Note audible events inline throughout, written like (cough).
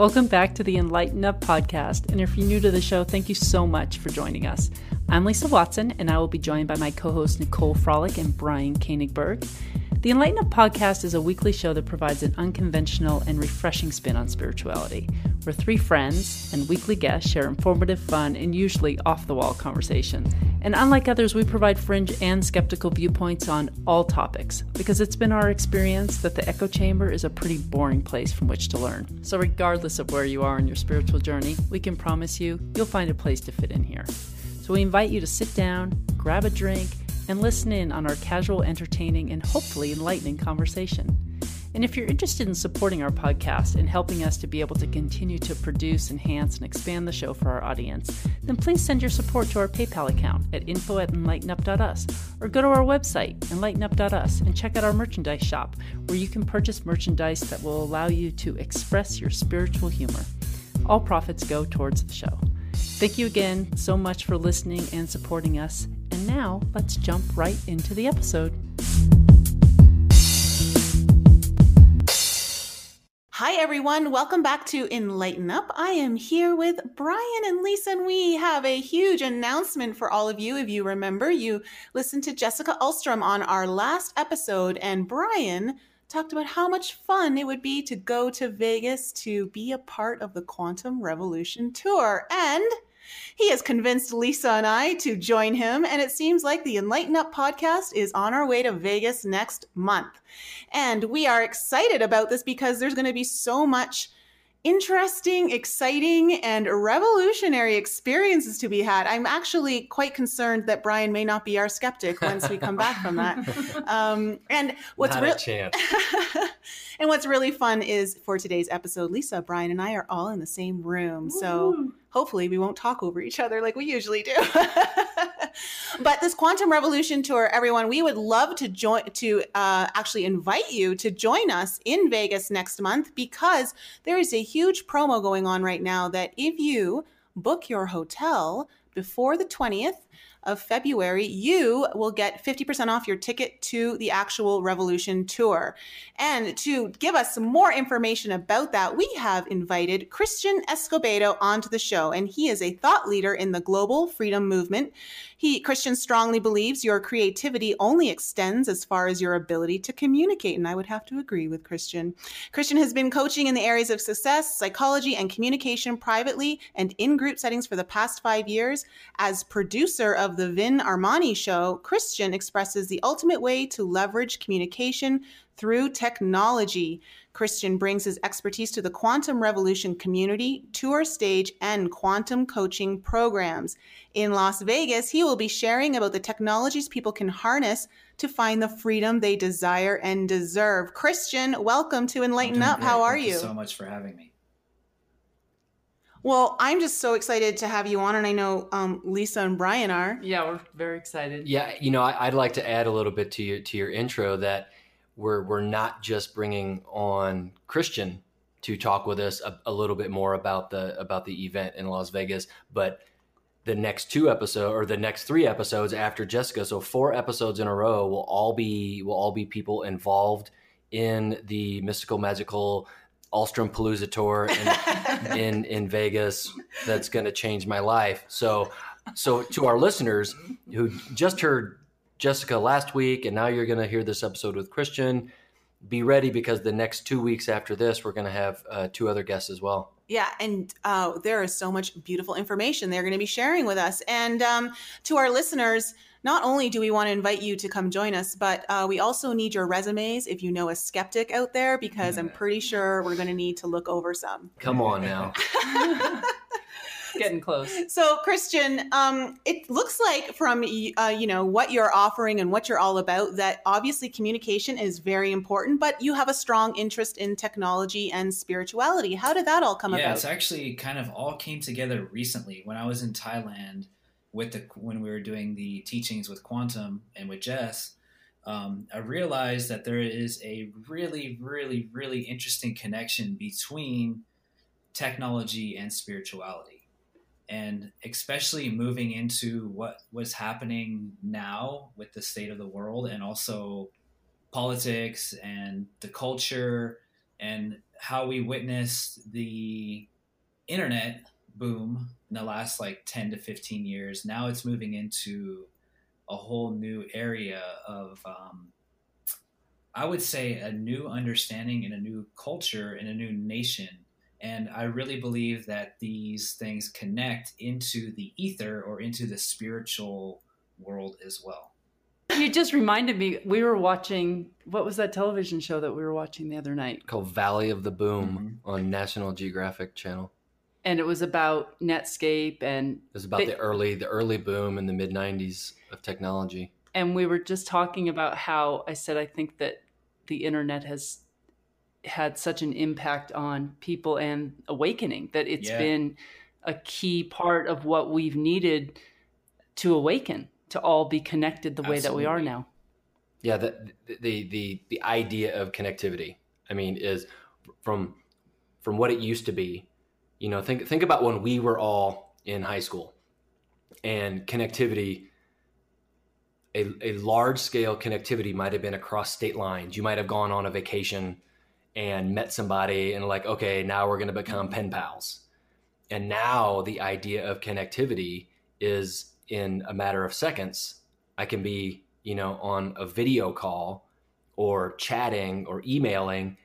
Welcome back to the Enlighten Up podcast. And if you're new to the show, thank you so much for joining us. I'm Lisa Watson, and I will be joined by my co host Nicole Frolick and Brian Koenigberg. The Enlighten Up podcast is a weekly show that provides an unconventional and refreshing spin on spirituality, where three friends and weekly guests share informative, fun, and usually off the wall conversation. And unlike others, we provide fringe and skeptical viewpoints on all topics, because it's been our experience that the echo chamber is a pretty boring place from which to learn. So, regardless of where you are in your spiritual journey, we can promise you you'll find a place to fit in here. So, we invite you to sit down, grab a drink, and listen in on our casual, entertaining, and hopefully enlightening conversation. And if you're interested in supporting our podcast and helping us to be able to continue to produce, enhance, and expand the show for our audience, then please send your support to our PayPal account at info at enlightenup.us or go to our website, enlightenup.us, and check out our merchandise shop where you can purchase merchandise that will allow you to express your spiritual humor. All profits go towards the show. Thank you again so much for listening and supporting us. And now let's jump right into the episode. Hi, everyone. Welcome back to Enlighten Up. I am here with Brian and Lisa, and we have a huge announcement for all of you. If you remember, you listened to Jessica Ulstrom on our last episode, and Brian talked about how much fun it would be to go to Vegas to be a part of the Quantum Revolution Tour. And he has convinced Lisa and I to join him, and it seems like the Enlighten Up podcast is on our way to Vegas next month. And we are excited about this because there's going to be so much interesting, exciting, and revolutionary experiences to be had. I'm actually quite concerned that Brian may not be our skeptic once we come back from that. (laughs) Um, and what's really (laughs) and what's really fun is for today's episode, Lisa, Brian, and I are all in the same room, Woo. so hopefully we won't talk over each other like we usually do. (laughs) but this quantum revolution tour everyone we would love to join to uh, actually invite you to join us in vegas next month because there is a huge promo going on right now that if you book your hotel before the 20th of February, you will get 50% off your ticket to the actual Revolution Tour. And to give us some more information about that, we have invited Christian Escobedo onto the show, and he is a thought leader in the global freedom movement. He Christian strongly believes your creativity only extends as far as your ability to communicate, and I would have to agree with Christian. Christian has been coaching in the areas of success, psychology, and communication privately and in group settings for the past five years. As producer of the Vin Armani show, Christian expresses the ultimate way to leverage communication through technology. Christian brings his expertise to the quantum revolution community, tour stage, and quantum coaching programs. In Las Vegas, he will be sharing about the technologies people can harness to find the freedom they desire and deserve. Christian, welcome to Enlighten Up. Great. How are Thank you? you so much for having me. Well, I'm just so excited to have you on, and I know um, Lisa and Brian are. Yeah, we're very excited. Yeah, you know, I, would like to add a little bit to your to your intro that we're we're not just bringing on Christian to talk with us a, a little bit more about the about the event in Las Vegas, but the next two episodes or the next three episodes after Jessica, so four episodes in a row will all be will all be people involved in the mystical magical Ulstrom Palooza tour in, (laughs) in, in Vegas that's going to change my life. So, so to our listeners who just heard Jessica last week, and now you're going to hear this episode with Christian, be ready because the next two weeks after this, we're going to have uh, two other guests as well. Yeah, and uh, there is so much beautiful information they're going to be sharing with us. And um, to our listeners, not only do we want to invite you to come join us, but uh, we also need your resumes if you know a skeptic out there, because I'm pretty sure we're going to need to look over some. Come on now. (laughs) Getting close. So, Christian, um, it looks like from uh, you know what you're offering and what you're all about that obviously communication is very important, but you have a strong interest in technology and spirituality. How did that all come yeah, about? Yeah, it's actually kind of all came together recently when I was in Thailand with the when we were doing the teachings with quantum and with Jess, um, I realized that there is a really, really, really interesting connection between technology and spirituality, and especially moving into what was happening now with the state of the world and also politics and the culture and how we witnessed the internet boom in the last like 10 to 15 years. Now it's moving into a whole new area of, um, I would say, a new understanding and a new culture and a new nation. And I really believe that these things connect into the ether or into the spiritual world as well. You just reminded me, we were watching, what was that television show that we were watching the other night? Called Valley of the Boom on National Geographic Channel. And it was about Netscape and It was about They- the early the early boom in the mid '90s of technology. and we were just talking about how I said I think that the internet has had such an impact on people and awakening that it's Yeah. been a key part of what we've needed to awaken to all be connected the way that we are now. Yeah, the the the the idea of connectivity. I mean, is from from what it used to be. You know, think think about when we were all in high school, and connectivity. A, a large scale connectivity might have been across state lines. You might have gone on a vacation and met somebody and like, okay, now we're going to become pen pals. And now the idea of connectivity is in a matter of seconds. I can be, you know, on a video call or chatting or emailing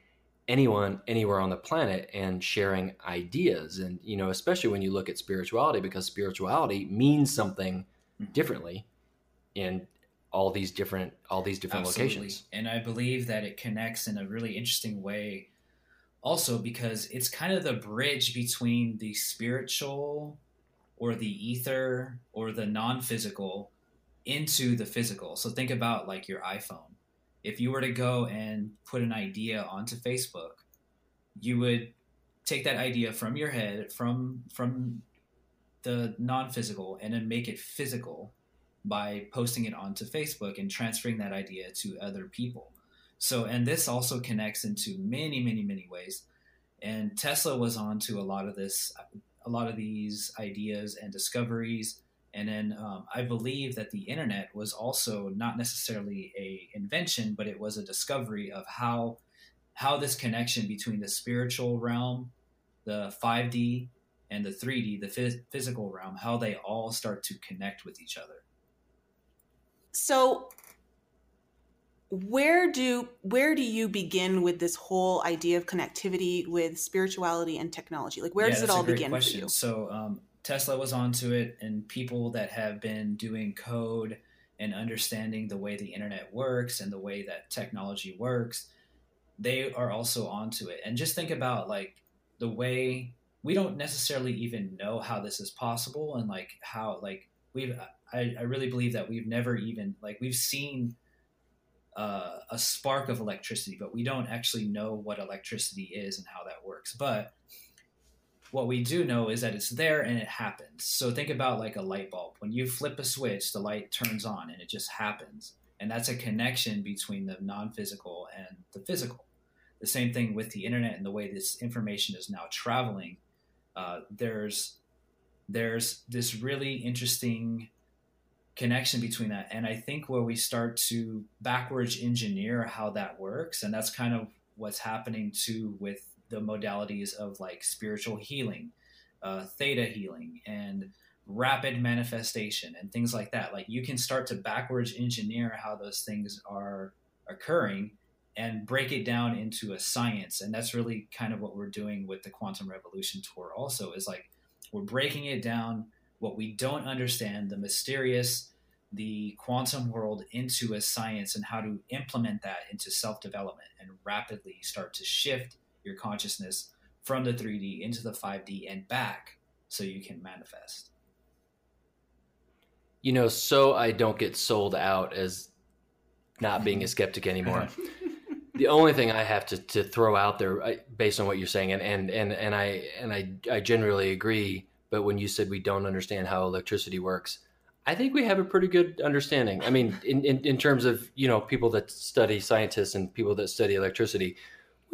anyone anywhere on the planet and sharing ideas. And, you know, especially when you look at spirituality, because spirituality means something mm-hmm. differently in all these different all these different locations. And I believe that it connects in a really interesting way also because it's kind of the bridge between the spiritual or the ether or the non-physical into the physical. So think about like your iPhone. If you were to go and put an idea onto Facebook, you would take that idea from your head from from the non-physical and then make it physical by posting it onto Facebook and transferring that idea to other people. So, and this also connects into many, many, many ways. And Tesla was onto a lot of this, a lot of these ideas and discoveries. And then um, I believe that the internet was also not necessarily a invention, but it was a discovery of how how this connection between the spiritual realm, the 5D, and the 3D, the phys- physical realm, how they all start to connect with each other. So where do where do you begin with this whole idea of connectivity with spirituality and technology? Like where Yeah, does it all begin question. for you? So um, Tesla was onto it, and people that have been doing code and understanding the way the internet works and the way that technology works, they are also onto it. And just think about like the way we don't necessarily even know how this is possible, and like how like we've. I, I really believe that we've never even like we've seen uh, a spark of electricity, but we don't actually know what electricity is and how that works. But what we do know is that it's there and it happens. So think about like a light bulb. When you flip a switch, the light turns on and it just happens. And that's a connection between the non physical and the physical. The same thing with the internet and the way this information is now traveling. Uh, there's there's this really interesting connection between that and i think where we start to backwards engineer how that works and that's kind of what's happening too with the modalities of like spiritual healing uh, theta healing and rapid manifestation and things like that. Like you can start to backwards engineer how those things are occurring and break it down into a science. And that's really kind of what we're doing with the quantum revolution tour also is like we're breaking it down what we don't understand, the mysterious, the quantum world into a science and how to implement that into self development and rapidly start to shift your consciousness from the 3D into the 5D and back so you can manifest. You know, so I don't get sold out as not being a skeptic anymore. (laughs) the only thing I have to, to throw out there, I, based on what you're saying, and, and, and, and I and I I generally agree. But when you said we don't understand how electricity works, I think we have a pretty good understanding. I mean, in, in, in terms of you know people that study scientists and people that study electricity,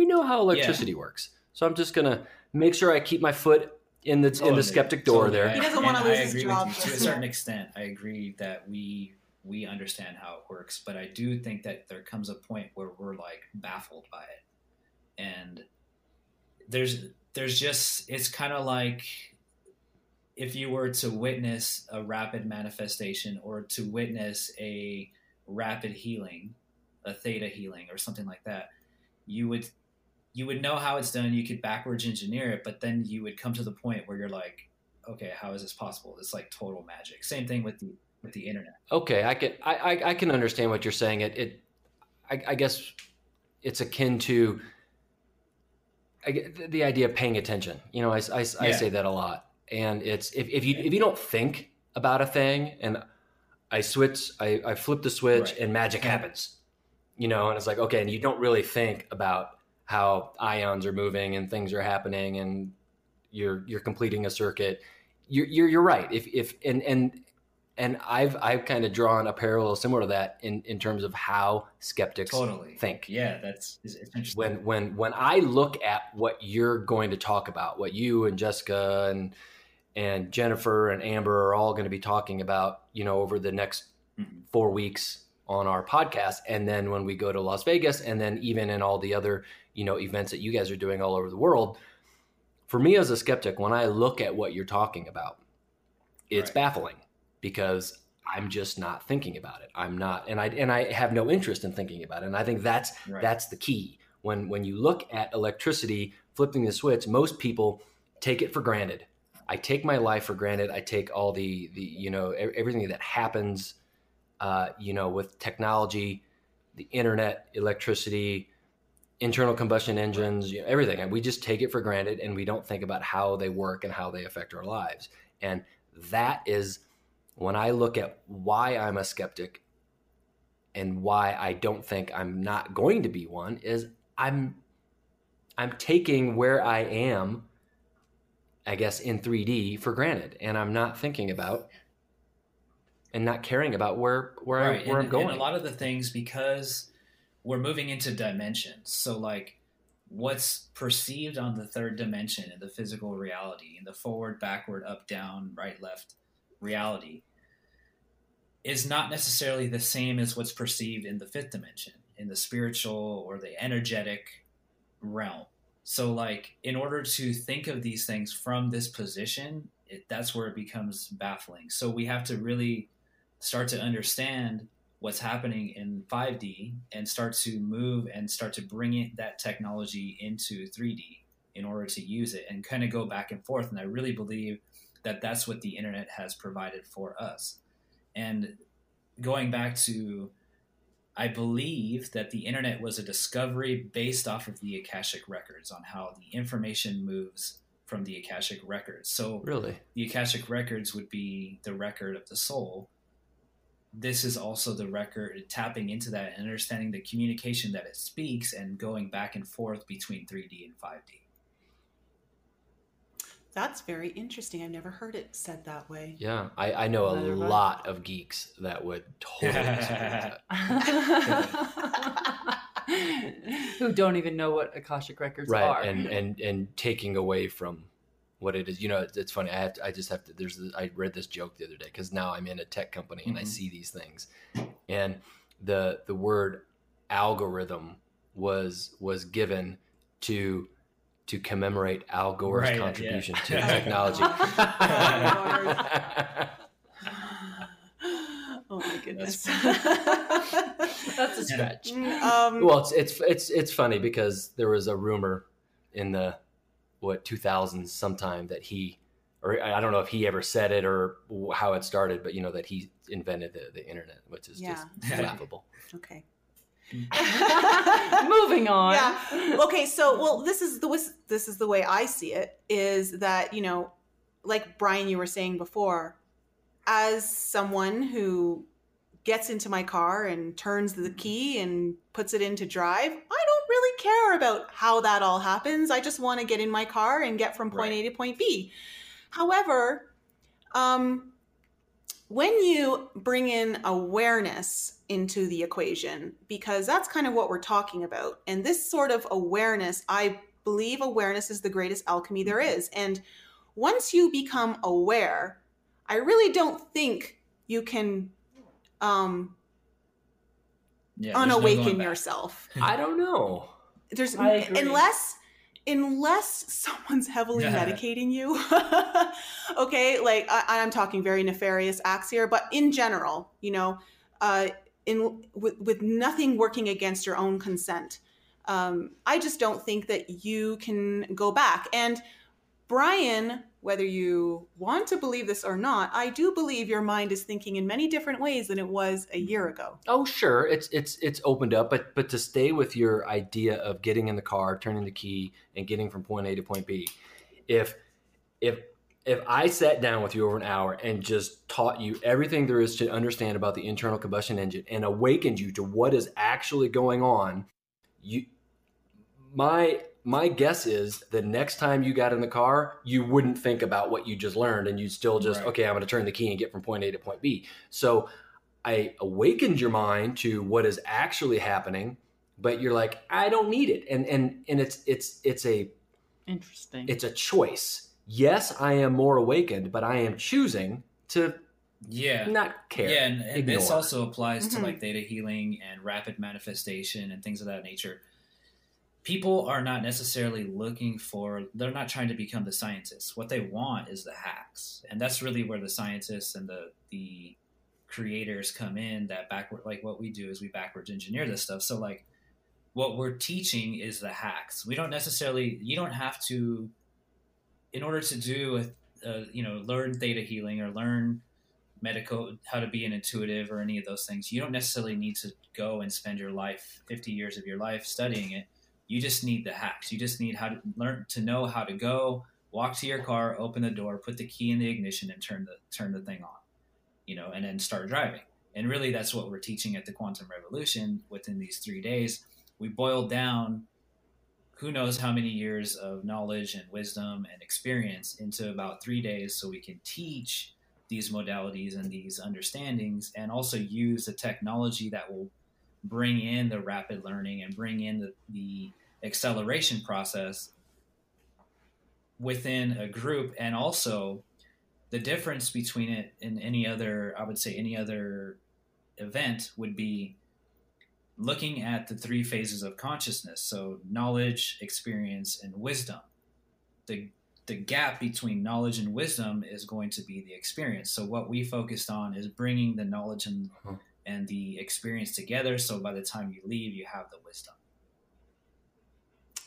we know how electricity works. So I'm just gonna make sure I keep my foot in the in the skeptic door totally. there. He doesn't wanna lose I his job with you to a certain extent. I agree that we we understand how it works, but I do think that there comes a point where we're like baffled by it, and there's there's just it's kind of like if you were to witness a rapid manifestation or to witness a rapid healing, a theta healing or something like that, you would you would know how it's done. You could backwards engineer it, but then you would come to the point where you're like, okay, how is this possible? It's like total magic. Same thing with the with the internet. Okay, I can I, I, I can understand what you're saying. It it I, I guess it's akin to I the idea of paying attention. You know, I, I, I Yeah. say that a lot, and it's if, if you if you don't think about a thing, and I switch, I, I flip the switch, Right. and magic happens. You know, and it's like okay, and you don't really think about how ions are moving and things are happening, and you're you're completing a circuit. You're you're, you're right. If if and and and I've I've kind of drawn a parallel similar to that in in terms of how skeptics Totally. think Yeah, that's interesting. when when when I look at what you're going to talk about, what you and Jessica and and Jennifer and Amber are all going to be talking about, you know, over the next Mhm. four weeks on our podcast, and then when we go to Las Vegas, and then even in all the other you know events that you guys are doing all over the world, for me as a skeptic, when I look at what you're talking about, it's Right. baffling because I'm just not thinking about it. I'm not, and I and I have no interest in thinking about it. And I think that's Right. that's the key. When when you look at electricity flipping the switch, most people take it for granted. I take my life for granted. I take all the the you know everything that happens, uh, you know, with technology, the internet, electricity, internal combustion engines, you know, everything, and we just take it for granted, and we don't think about how they work and how they affect our lives. And that is when I look at why I'm a skeptic and why I don't think I'm not going to be one is I'm I'm taking where I am I guess in 3D for granted and I'm not thinking about and not caring about where where, right. I, where and, I'm going. And a lot of the things because we're moving into dimensions. So like what's perceived on the third dimension in the physical reality, in the forward, backward, up, down, right, left reality, is not necessarily the same as what's perceived in the fifth dimension, in the spiritual or the energetic realm. So, like, in order to think of these things from this position, it, that's where it becomes baffling. So, we have to really start to understand what's happening in 5D and start to move and start to bring it, that technology into 3D in order to use it and kind of go back and forth. And I really believe that that's what the internet has provided for us. And going back to, I believe that the internet was a discovery based off of the Akashic records on how the information moves from the Akashic records. So really? the Akashic records would be the record of the soul. This is also the record tapping into that and understanding the communication that it speaks and going back and forth between 3D and 5D. That's very interesting. I've never heard it said that way. Yeah, I, I know a Neither have lot of geeks that would totally (laughs) that. (laughs) Who don't even know what Akashic records right are. and and and taking away from what it is you know it's, it's funny i have to, i just have to there's this, i read this joke the other day because now i'm in a tech company and i Mhm. see these things and the the word algorithm was was given to to commemorate al gore's Right, yeah. contribution to Oh, (laughs) technology oh my goodness. That's (laughs) a stretch. um, well it's it's it's it's funny because there was a rumor in the what 2000s sometime that he or I don't know if he ever said it or how it started, but you know that he invented the, the internet, which is Yeah. just laughable. okay. (laughs) Moving on. Yeah. Okay, so well, this is the this is the way I see it is that you know, like Brian, you were saying before, as someone who gets into my car and turns the key and puts it into drive, I don't really care about how that all happens. I just want to get in my car and get from point A to point B. However, um, when you bring in awareness into the equation, because that's kind of what we're talking about, and this sort of awareness, I believe awareness is the greatest alchemy there is. And once you become aware, I really don't think you can um, Yeah, there's no unawaken yourself. (laughs) I don't know. There's unless unless someone's heavily medicating you. (laughs) Okay like I, am talking very nefarious acts here but in general you know uh, in with, with nothing working against your own consent um, i just don't think that you can go back. And brian whether you want to believe this or not, I do believe your mind is thinking in many different ways than it was a year ago. Oh, sure, it's it's it's opened up, but but to stay with your idea of getting in the car, turning the key, and getting from point A to point B, if if if I sat down with you over an hour and just taught you everything there is to understand about the internal combustion engine and awakened you to what is actually going on, you my my guess is the next time you got in the car, you wouldn't think about what you just learned and you'd still just, right. okay, I'm going to turn the key and get from point A to point B. So I awakened your mind to what is actually happening, but you're like, I don't need it. And and and it's it's it's a interesting. It's a choice. Yes, I am more awakened, but I am choosing to yeah not care yeah and, and this also applies mm-hmm. to like theta healing and rapid manifestation and things of that nature people are not necessarily looking for they're not trying to become the scientists. What they want is the hacks. And that's really where the scientists and the the creators come in that backward like what we do is we backwards engineer this stuff. So like what we're teaching is the hacks. We don't necessarily you don't have to in order to do a, a you know learn theta healing or learn medical how to be an intuitive or any of those things you don't necessarily need to go and spend your life 50 years of your life studying it you just need the hacks. You just need how to learn to know how to go, walk to your car, open the door, put the key in the ignition, and turn the turn the thing on. You know, and then start driving. And really, that's what we're teaching at the Quantum Revolution within these three days. We boiled down who knows how many years of knowledge and wisdom and experience into about three days so we can teach these modalities and these understandings and also use the technology that will bring in the rapid learning and bring in the, the acceleration process within a group and also the difference between it and any other i would say any other event would be looking at the three phases of consciousness. So knowledge experience and wisdom. The the gap between knowledge and wisdom is going to be the experience. So what we focused on is bringing the knowledge and uh-huh. and the experience together so by the time you leave you have the wisdom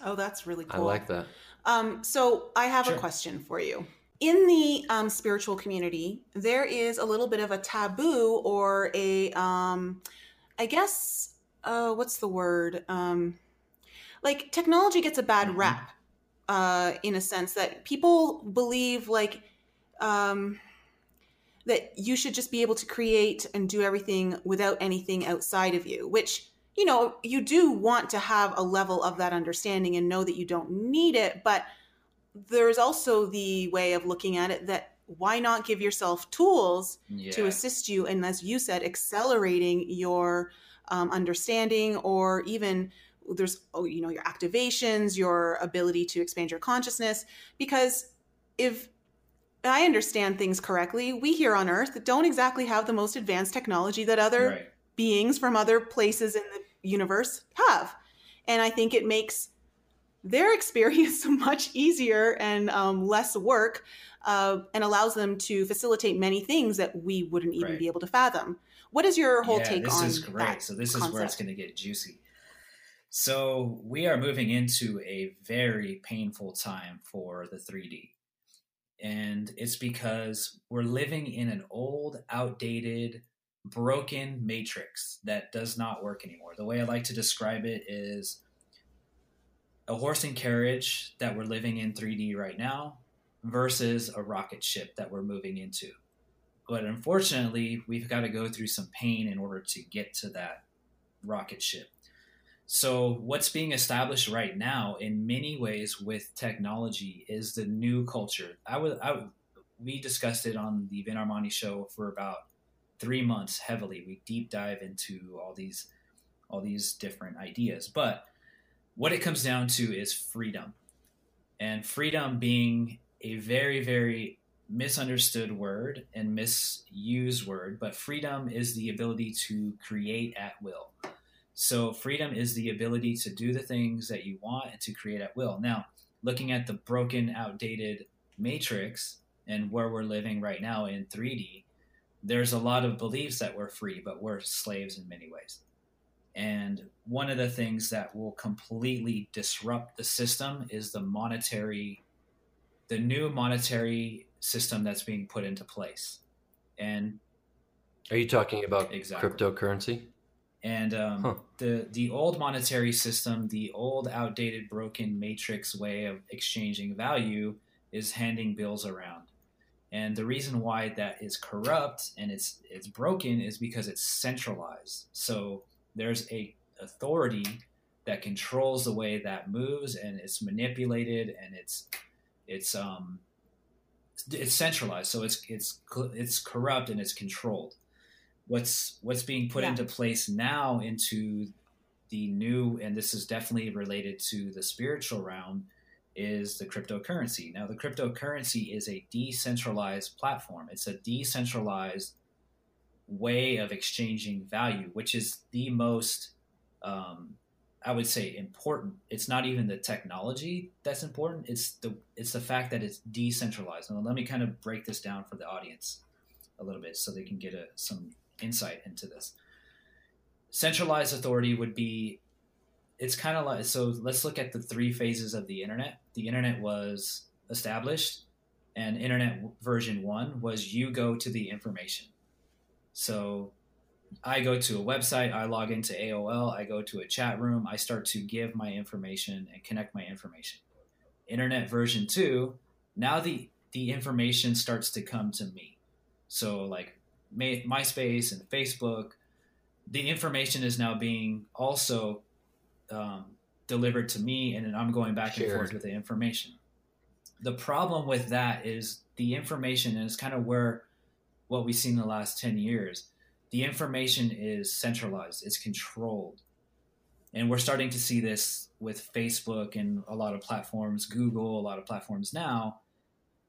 Oh, that's really cool. I like that. Um, so I have sure. a question for you. In the um, spiritual community, there is a little bit of a taboo or a, um, I guess, uh, what's the word? Um, like technology gets a bad mm-hmm. rap, uh, in a sense that people believe like um, that you should just be able to create and do everything without anything outside of you, which you know, you do want to have a level of that understanding and know that you don't need it. But there's also the way of looking at it that why not give yourself tools yeah. to assist you and as you said accelerating your um, understanding or even there's oh, you know your activations your ability to expand your consciousness because if i understand things correctly we here on earth don't exactly have the most advanced technology that other right beings from other places in the universe have. And I think it makes their (laughs) experience (laughs) much easier and um, less work uh, and allows them to facilitate many things that we wouldn't even right. be able to fathom. What is your whole yeah, take this on is great. That so this concept? is where it's going to get juicy. So we are moving into a very painful time for the 3D. And it's because we're living in an old, outdated, broken matrix that does not work anymore. The way I like to describe it is a horse and carriage that we're living in 3D right now versus a rocket ship that we're moving into. But unfortunately, we've got to go through some pain in order to get to that rocket ship. So, what's being established right now, in many ways, with technology, is the new culture. I would, I would, we discussed it on the Vin Armani show for about three months heavily. We deep dive into all these all these different ideas. But what it comes down to is freedom. And freedom being a very, very misunderstood word and misused word, but freedom is the ability to create at will. So, freedom is the ability to do the things that you want and to create at will. Now, looking at the broken, outdated matrix and where we're living right now in 3D, there's a lot of beliefs that we're free, but we're slaves in many ways. And one of the things that will completely disrupt the system is the monetary, the new monetary system that's being put into place. And are you talking about exactly. cryptocurrency? And um, huh. the the old monetary system, the old outdated, broken matrix way of exchanging value, is handing bills around. And the reason why that is corrupt and it's it's broken is because it's centralized. So there's a authority that controls the way that moves and it's manipulated and it's it's um it's centralized so it's it's it's corrupt and it's controlled what's what's being put yeah. into place now into the new and this is definitely related to the spiritual realm is the cryptocurrency. Now the cryptocurrency is a decentralized platform. It's a decentralized way of exchanging value which is the most um, i would say important. It's not even the technology that's important. It's the it's the fact that it's decentralized. And let me kind of break this down for the audience a little bit so they can get a, some insight into this. Centralized authority would be it's kind of like so let's look at the three phases of the internet. The internet was established and internet version 1 was you go to the information. So I go to a website, I log into AOL, I go to a chat room, I start to give my information and connect my information. Internet version 2, now the the information starts to come to me. So like my, MySpace and Facebook, the information is now being also um, delivered to me, and then I'm going back and forth with the information. The problem with that is the information, is kind of where what we've seen in the last 10 years the information is centralized, it's controlled. And we're starting to see this with Facebook and a lot of platforms, Google, a lot of platforms now.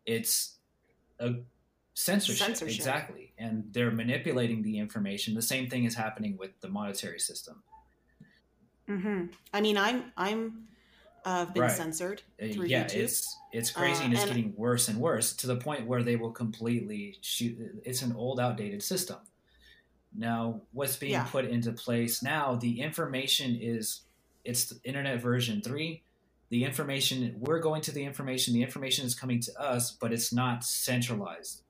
It's a censorship, censorship, exactly and they're manipulating the information the same thing is happening with the monetary system mm-hmm. i mean i'm i'm uh, been right. censored uh, through yeah YouTube. it's it's crazy uh, and it's getting worse and worse to the point where they will completely shoot it's an old outdated system now what's being yeah. put into place now the information is it's the internet version 3 the information we're going to the information the information is coming to us but it's not centralized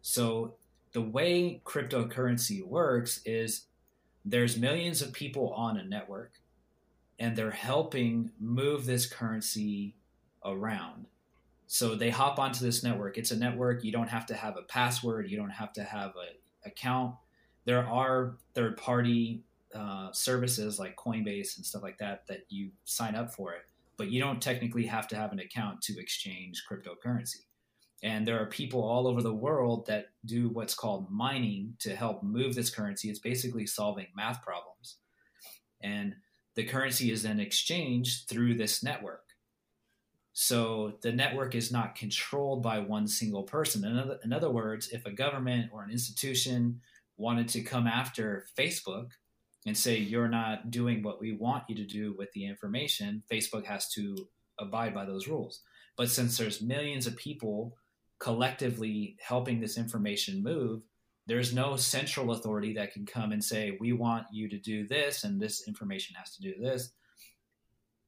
so the way cryptocurrency works is there's millions of people on a network and they're helping move this currency around. So they hop onto this network. It's a network. You don't have to have a password. You don't have to have an account. There are third party uh, services like Coinbase and stuff like that that you sign up for it, but you don't technically have to have an account to exchange cryptocurrency. And there are people all over the world that do what's called mining to help move this currency. It's basically solving math problems. And the currency is then exchanged through this network. So the network is not controlled by one single person. In other, in other words, if a government or an institution wanted to come after Facebook and say, you're not doing what we want you to do with the information, Facebook has to abide by those rules. But since there's millions of people collectively helping this information move, there's no central authority that can come and say, we want you to do this and this information has to do this.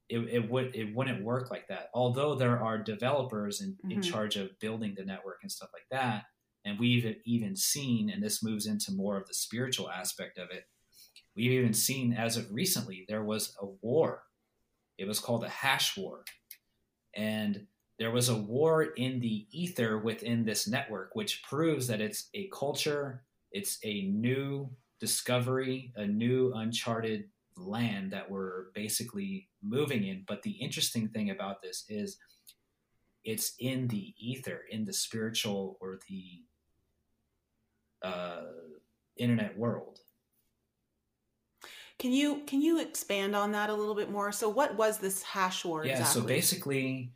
It, it would it wouldn't work like that. Although there are developers in, mm-hmm. in charge of building the network and stuff like that, and we've even seen, and this moves into more of the spiritual aspect of it. We've even seen, as of recently, there was a war. It was called a hash war, and there was a war in the ether within this network, which proves that it's a culture, it's a new discovery, a new uncharted land that we're basically moving in. But the interesting thing about this is it's in the ether, in the spiritual or the uh, internet world. Can you can you expand on that a little bit more? So, what was this hash war? Yeah, exactly? so basically,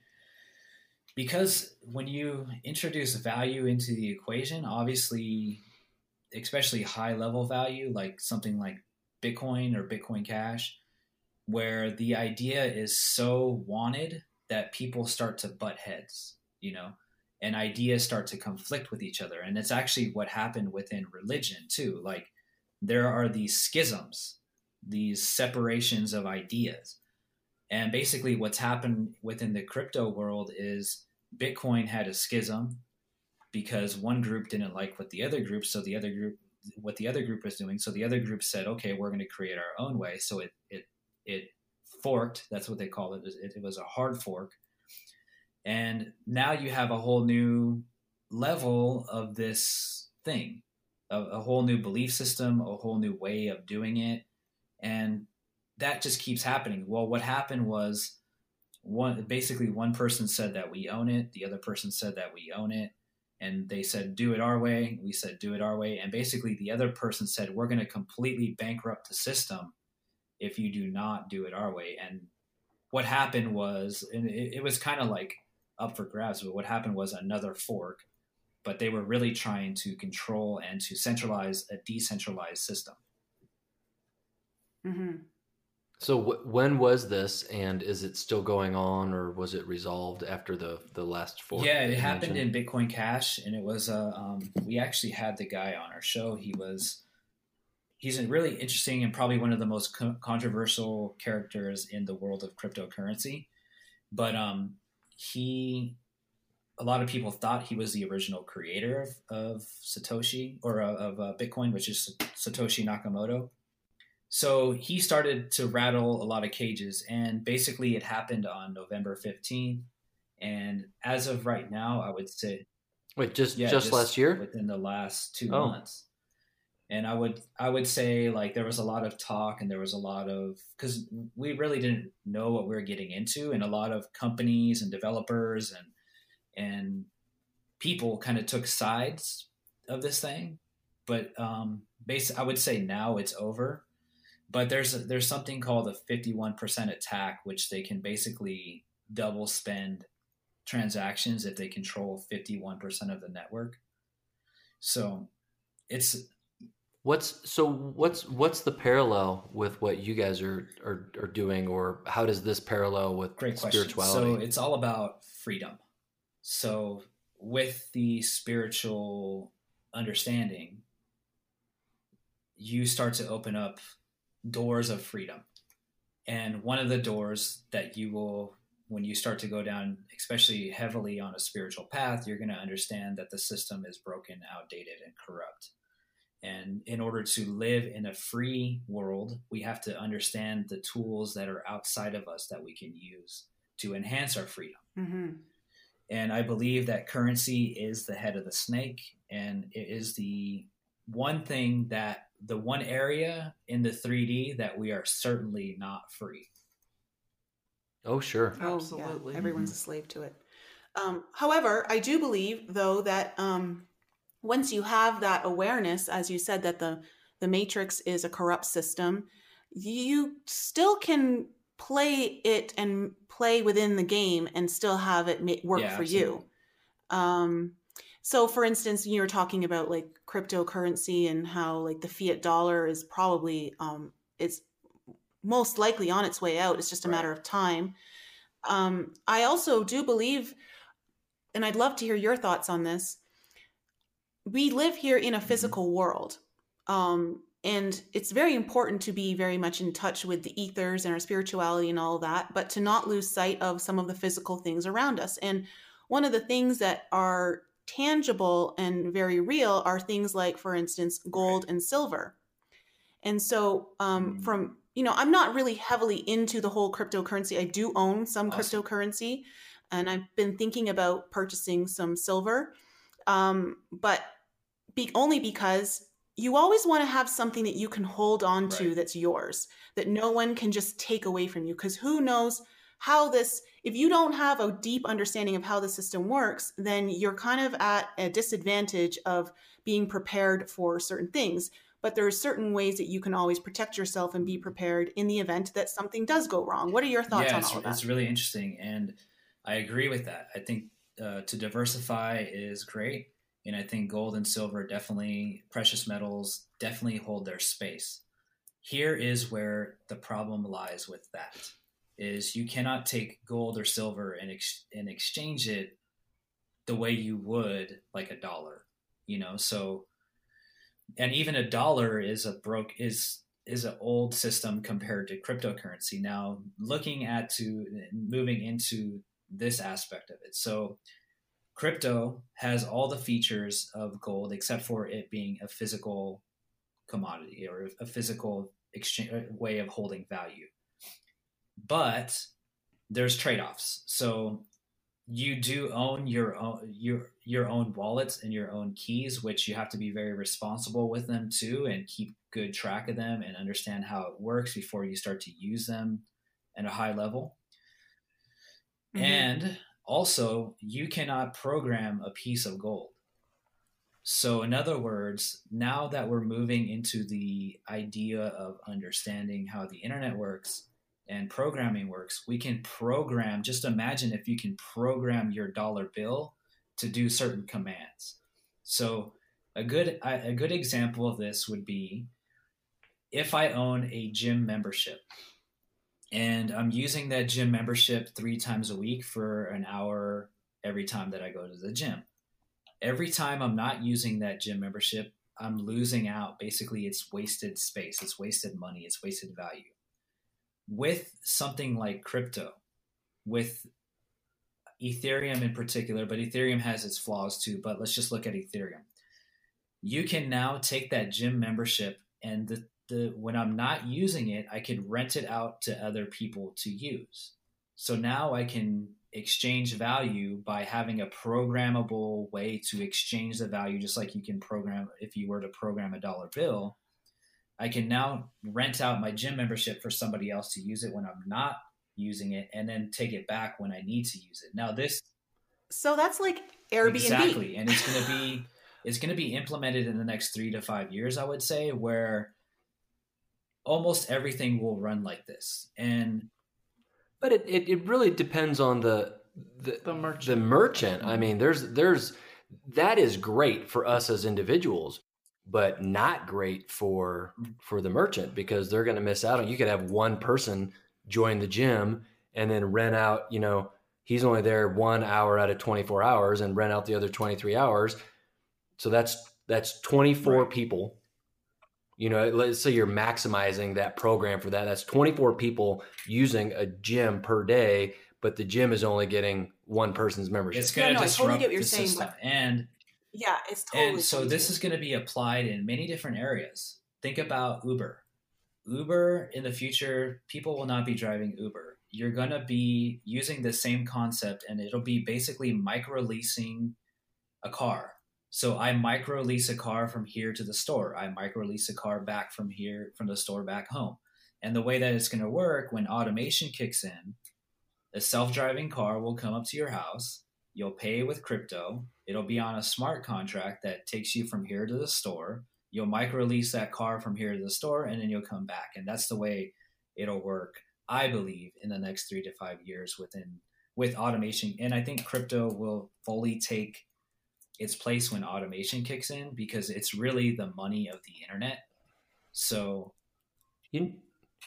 because when you introduce value into the equation, obviously, especially high level value, like something like Bitcoin or Bitcoin Cash, where the idea is so wanted that people start to butt heads, you know, and ideas start to conflict with each other. And it's actually what happened within religion too. Like there are these schisms, these separations of ideas. And basically, what's happened within the crypto world is Bitcoin had a schism because one group didn't like what the other group, so the other group what the other group was doing. So the other group said, "Okay, we're going to create our own way." So it it it forked. That's what they call it. It, it was a hard fork, and now you have a whole new level of this thing, a, a whole new belief system, a whole new way of doing it, and that just keeps happening. Well, what happened was one basically one person said that we own it, the other person said that we own it, and they said do it our way. We said do it our way, and basically the other person said we're going to completely bankrupt the system if you do not do it our way. And what happened was, and it, it was kind of like up for grabs, but what happened was another fork. But they were really trying to control and to centralize a decentralized system. Mm-hmm. So w- when was this, and is it still going on, or was it resolved after the the last fork? Yeah, it happened mentioned? in Bitcoin Cash, and it was uh, um, we actually had the guy on our show. He was he's a really interesting and probably one of the most co- controversial characters in the world of cryptocurrency. But um, he, a lot of people thought he was the original creator of, of Satoshi or uh, of uh, Bitcoin, which is Satoshi Nakamoto. So he started to rattle a lot of cages, and basically it happened on November 15th. And as of right now, I would say, wait, just yeah, just, just last year, within the last two oh. months and i would i would say like there was a lot of talk and there was a lot of because we really didn't know what we were getting into and a lot of companies and developers and and people kind of took sides of this thing but um base i would say now it's over but there's a, there's something called a 51% attack which they can basically double spend transactions if they control 51% of the network so it's What's so what's what's the parallel with what you guys are are, are doing or how does this parallel with Great spirituality? So it's all about freedom. So with the spiritual understanding, you start to open up doors of freedom. And one of the doors that you will when you start to go down especially heavily on a spiritual path, you're going to understand that the system is broken, outdated and corrupt and in order to live in a free world, we have to understand the tools that are outside of us that we can use to enhance our freedom. Mm-hmm. And I believe that currency is the head of the snake, and it is the one thing that the one area in the 3D that we are certainly not free. Oh, sure. Oh, Absolutely. Yeah. Everyone's mm-hmm. a slave to it. Um, however, I do believe, though, that um, once you have that awareness, as you said, that the the matrix is a corrupt system, you still can play it and play within the game and still have it work yeah, for absolutely. you. Um, so, for instance, you were talking about like cryptocurrency and how like the fiat dollar is probably um, it's most likely on its way out. It's just a right. matter of time. Um, I also do believe, and I'd love to hear your thoughts on this we live here in a mm-hmm. physical world. Um, and it's very important to be very much in touch with the ethers and our spirituality and all that, but to not lose sight of some of the physical things around us. And one of the things that are tangible and very real are things like, for instance, gold and silver. And so, um, mm. from you know, I'm not really heavily into the whole cryptocurrency. I do own some awesome. cryptocurrency, and I've been thinking about purchasing some silver um, but be, only because you always want to have something that you can hold on to right. that's yours, that no one can just take away from you. Because who knows how this, if you don't have a deep understanding of how the system works, then you're kind of at a disadvantage of being prepared for certain things. But there are certain ways that you can always protect yourself and be prepared in the event that something does go wrong. What are your thoughts yeah, on all of that? It's really interesting. And I agree with that. I think uh, to diversify is great. And I think gold and silver definitely, precious metals definitely hold their space. Here is where the problem lies with that is you cannot take gold or silver and ex- and exchange it the way you would like a dollar, you know. So, and even a dollar is a broke is is an old system compared to cryptocurrency. Now, looking at to moving into this aspect of it, so crypto has all the features of gold except for it being a physical commodity or a physical exchange uh, way of holding value but there's trade-offs. So you do own your own your your own wallets and your own keys which you have to be very responsible with them too and keep good track of them and understand how it works before you start to use them at a high level. Mm-hmm. and also you cannot program a piece of gold. So in other words now that we're moving into the idea of understanding how the internet works and programming works. We can program, just imagine if you can program your dollar bill to do certain commands. So a good a good example of this would be if I own a gym membership and I'm using that gym membership 3 times a week for an hour every time that I go to the gym. Every time I'm not using that gym membership, I'm losing out. Basically, it's wasted space, it's wasted money, it's wasted value with something like crypto, with Ethereum in particular, but Ethereum has its flaws too. But let's just look at Ethereum. You can now take that gym membership and the, the when I'm not using it, I could rent it out to other people to use. So now I can exchange value by having a programmable way to exchange the value, just like you can program if you were to program a dollar bill I can now rent out my gym membership for somebody else to use it when I'm not using it and then take it back when I need to use it. Now this So that's like Airbnb. Exactly. (laughs) And it's going to be it's going to be implemented in the next 3 to 5 years I would say where almost everything will run like this. And but it, it, it really depends on the the, the merchant. The merchant. I mean, there's there's that is great for us as individuals but not great for mm. for the merchant because they're going to miss out on you could have one person join the gym and then rent out you know he's only there one hour out of 24 hours and rent out the other 23 hours. So that's that's 24 right. people. You know let's say you're maximizing that program for that that's 24 people using a gym per day but the gym is only getting one person's membership. It's going to yeah, no, disrupt totally get what you're the saying, system. But- and yeah, it's totally. And so this is going to be applied in many different areas. Think about Uber. Uber in the future, people will not be driving Uber. You're going to be using the same concept, and it'll be basically micro leasing a car. So I micro lease a car from here to the store. I micro lease a car back from here, from the store back home. And the way that it's going to work when automation kicks in, a self driving car will come up to your house. You'll pay with crypto. It'll be on a smart contract that takes you from here to the store. You'll micro lease that car from here to the store, and then you'll come back. And that's the way it'll work, I believe, in the next three to five years within with automation. And I think crypto will fully take its place when automation kicks in because it's really the money of the internet. So you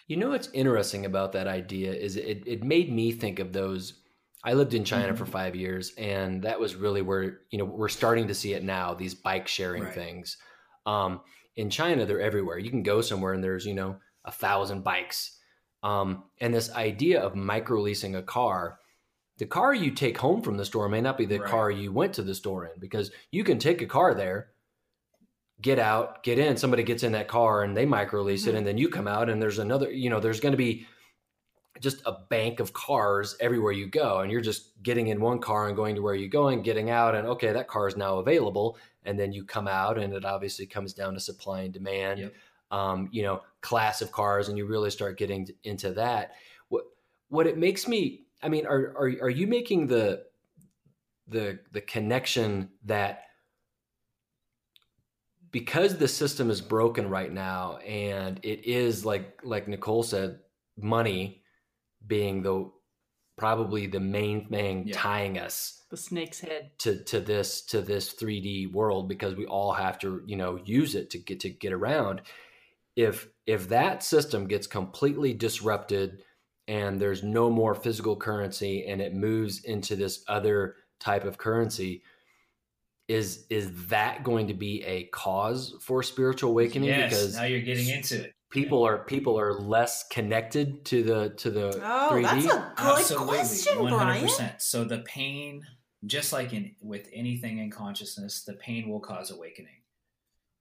you know what's interesting about that idea is it, it made me think of those I lived in China mm-hmm. for five years, and that was really where you know we're starting to see it now. These bike sharing right. things. Um, in China, they're everywhere. You can go somewhere and there's you know a thousand bikes. Um, and this idea of micro leasing a car, the car you take home from the store may not be the right. car you went to the store in because you can take a car there, get out, get in. Somebody gets in that car and they micro lease mm-hmm. it, and then you come out and there's another. You know, there's going to be just a bank of cars everywhere you go and you're just getting in one car and going to where you're going getting out and okay that car is now available and then you come out and it obviously comes down to supply and demand yep. um, you know class of cars and you really start getting into that what what it makes me i mean are are, are you making the the the connection that because the system is broken right now and it is like like nicole said money being the probably the main thing yeah. tying us the snake's head. to to this to this 3D world because we all have to you know use it to get to get around. If if that system gets completely disrupted and there's no more physical currency and it moves into this other type of currency is is that going to be a cause for spiritual awakening? Yes, because now you're getting into it people are people are less connected to the to the Oh, 3D. that's a good question, Brian. So the pain, just like in with anything in consciousness, the pain will cause awakening,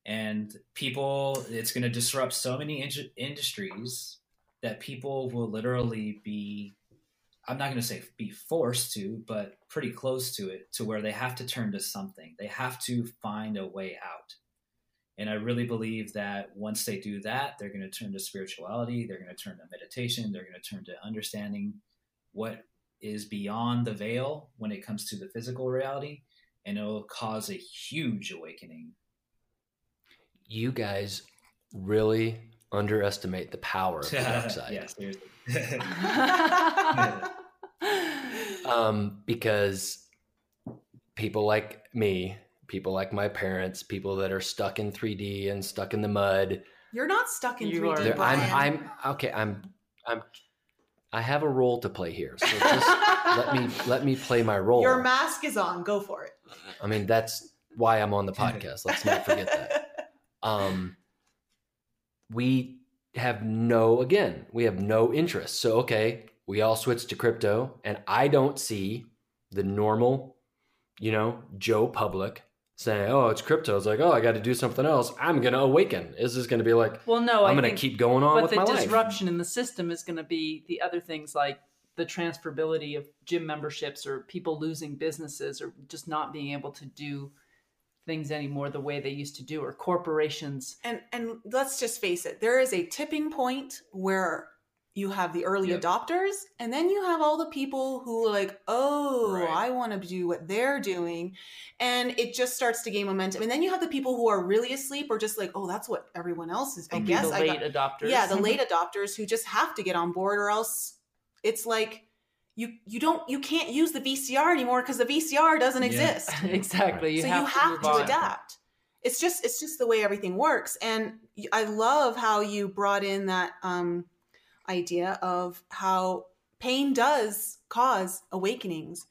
and people, it's going to disrupt so many in- industries that people will literally be. I'm not going to say be forced to, but pretty close to it, to where they have to turn to something. They have to find a way out. And I really believe that once they do that, they're going to turn to spirituality, they're going to turn to meditation, they're going to turn to understanding what is beyond the veil when it comes to the physical reality, and it'll cause a huge awakening. You guys really underestimate the power of the dark (laughs) side. yeah, seriously. (laughs) (laughs) um, because people like me, people like my parents, people that are stuck in 3D and stuck in the mud. You're not stuck in You 3D, are- they're- I'm, I'm okay. I'm, I'm, I have a role to play here. So just (laughs) let me let me play my role. Your mask is on. Go for it. I mean, that's why I'm on the podcast. Let's not forget that. (laughs) Um, we have no, again, we have no interest. So, okay, we all switched to crypto, and I don't see the normal, you know, Joe public saying, oh, it's crypto. It's like, oh, I got to do something else. I'm going to awaken. Is this going to be like, well, no, I'm going to keep going on but with the my life? disruption in the system is going to be the other things like the transferability of gym memberships or people losing businesses or just not being able to do things anymore the way they used to do or corporations and and let's just face it there is a tipping point where you have the early Yep. adopters and then you have all the people who are like oh Right. i want to do what they're doing and it just starts to gain momentum and then you have the people who are really asleep or just like oh that's what everyone else is i They'll guess the I late got, adopters yeah the (laughs) late adopters who just have to get on board or else it's like you you don't you can't use the vcr anymore because the vcr doesn't Yeah. exist (laughs) exactly you so have you have move to adapt it's just it's just the way everything works and i love how you brought in that um idea of how pain does cause awakenings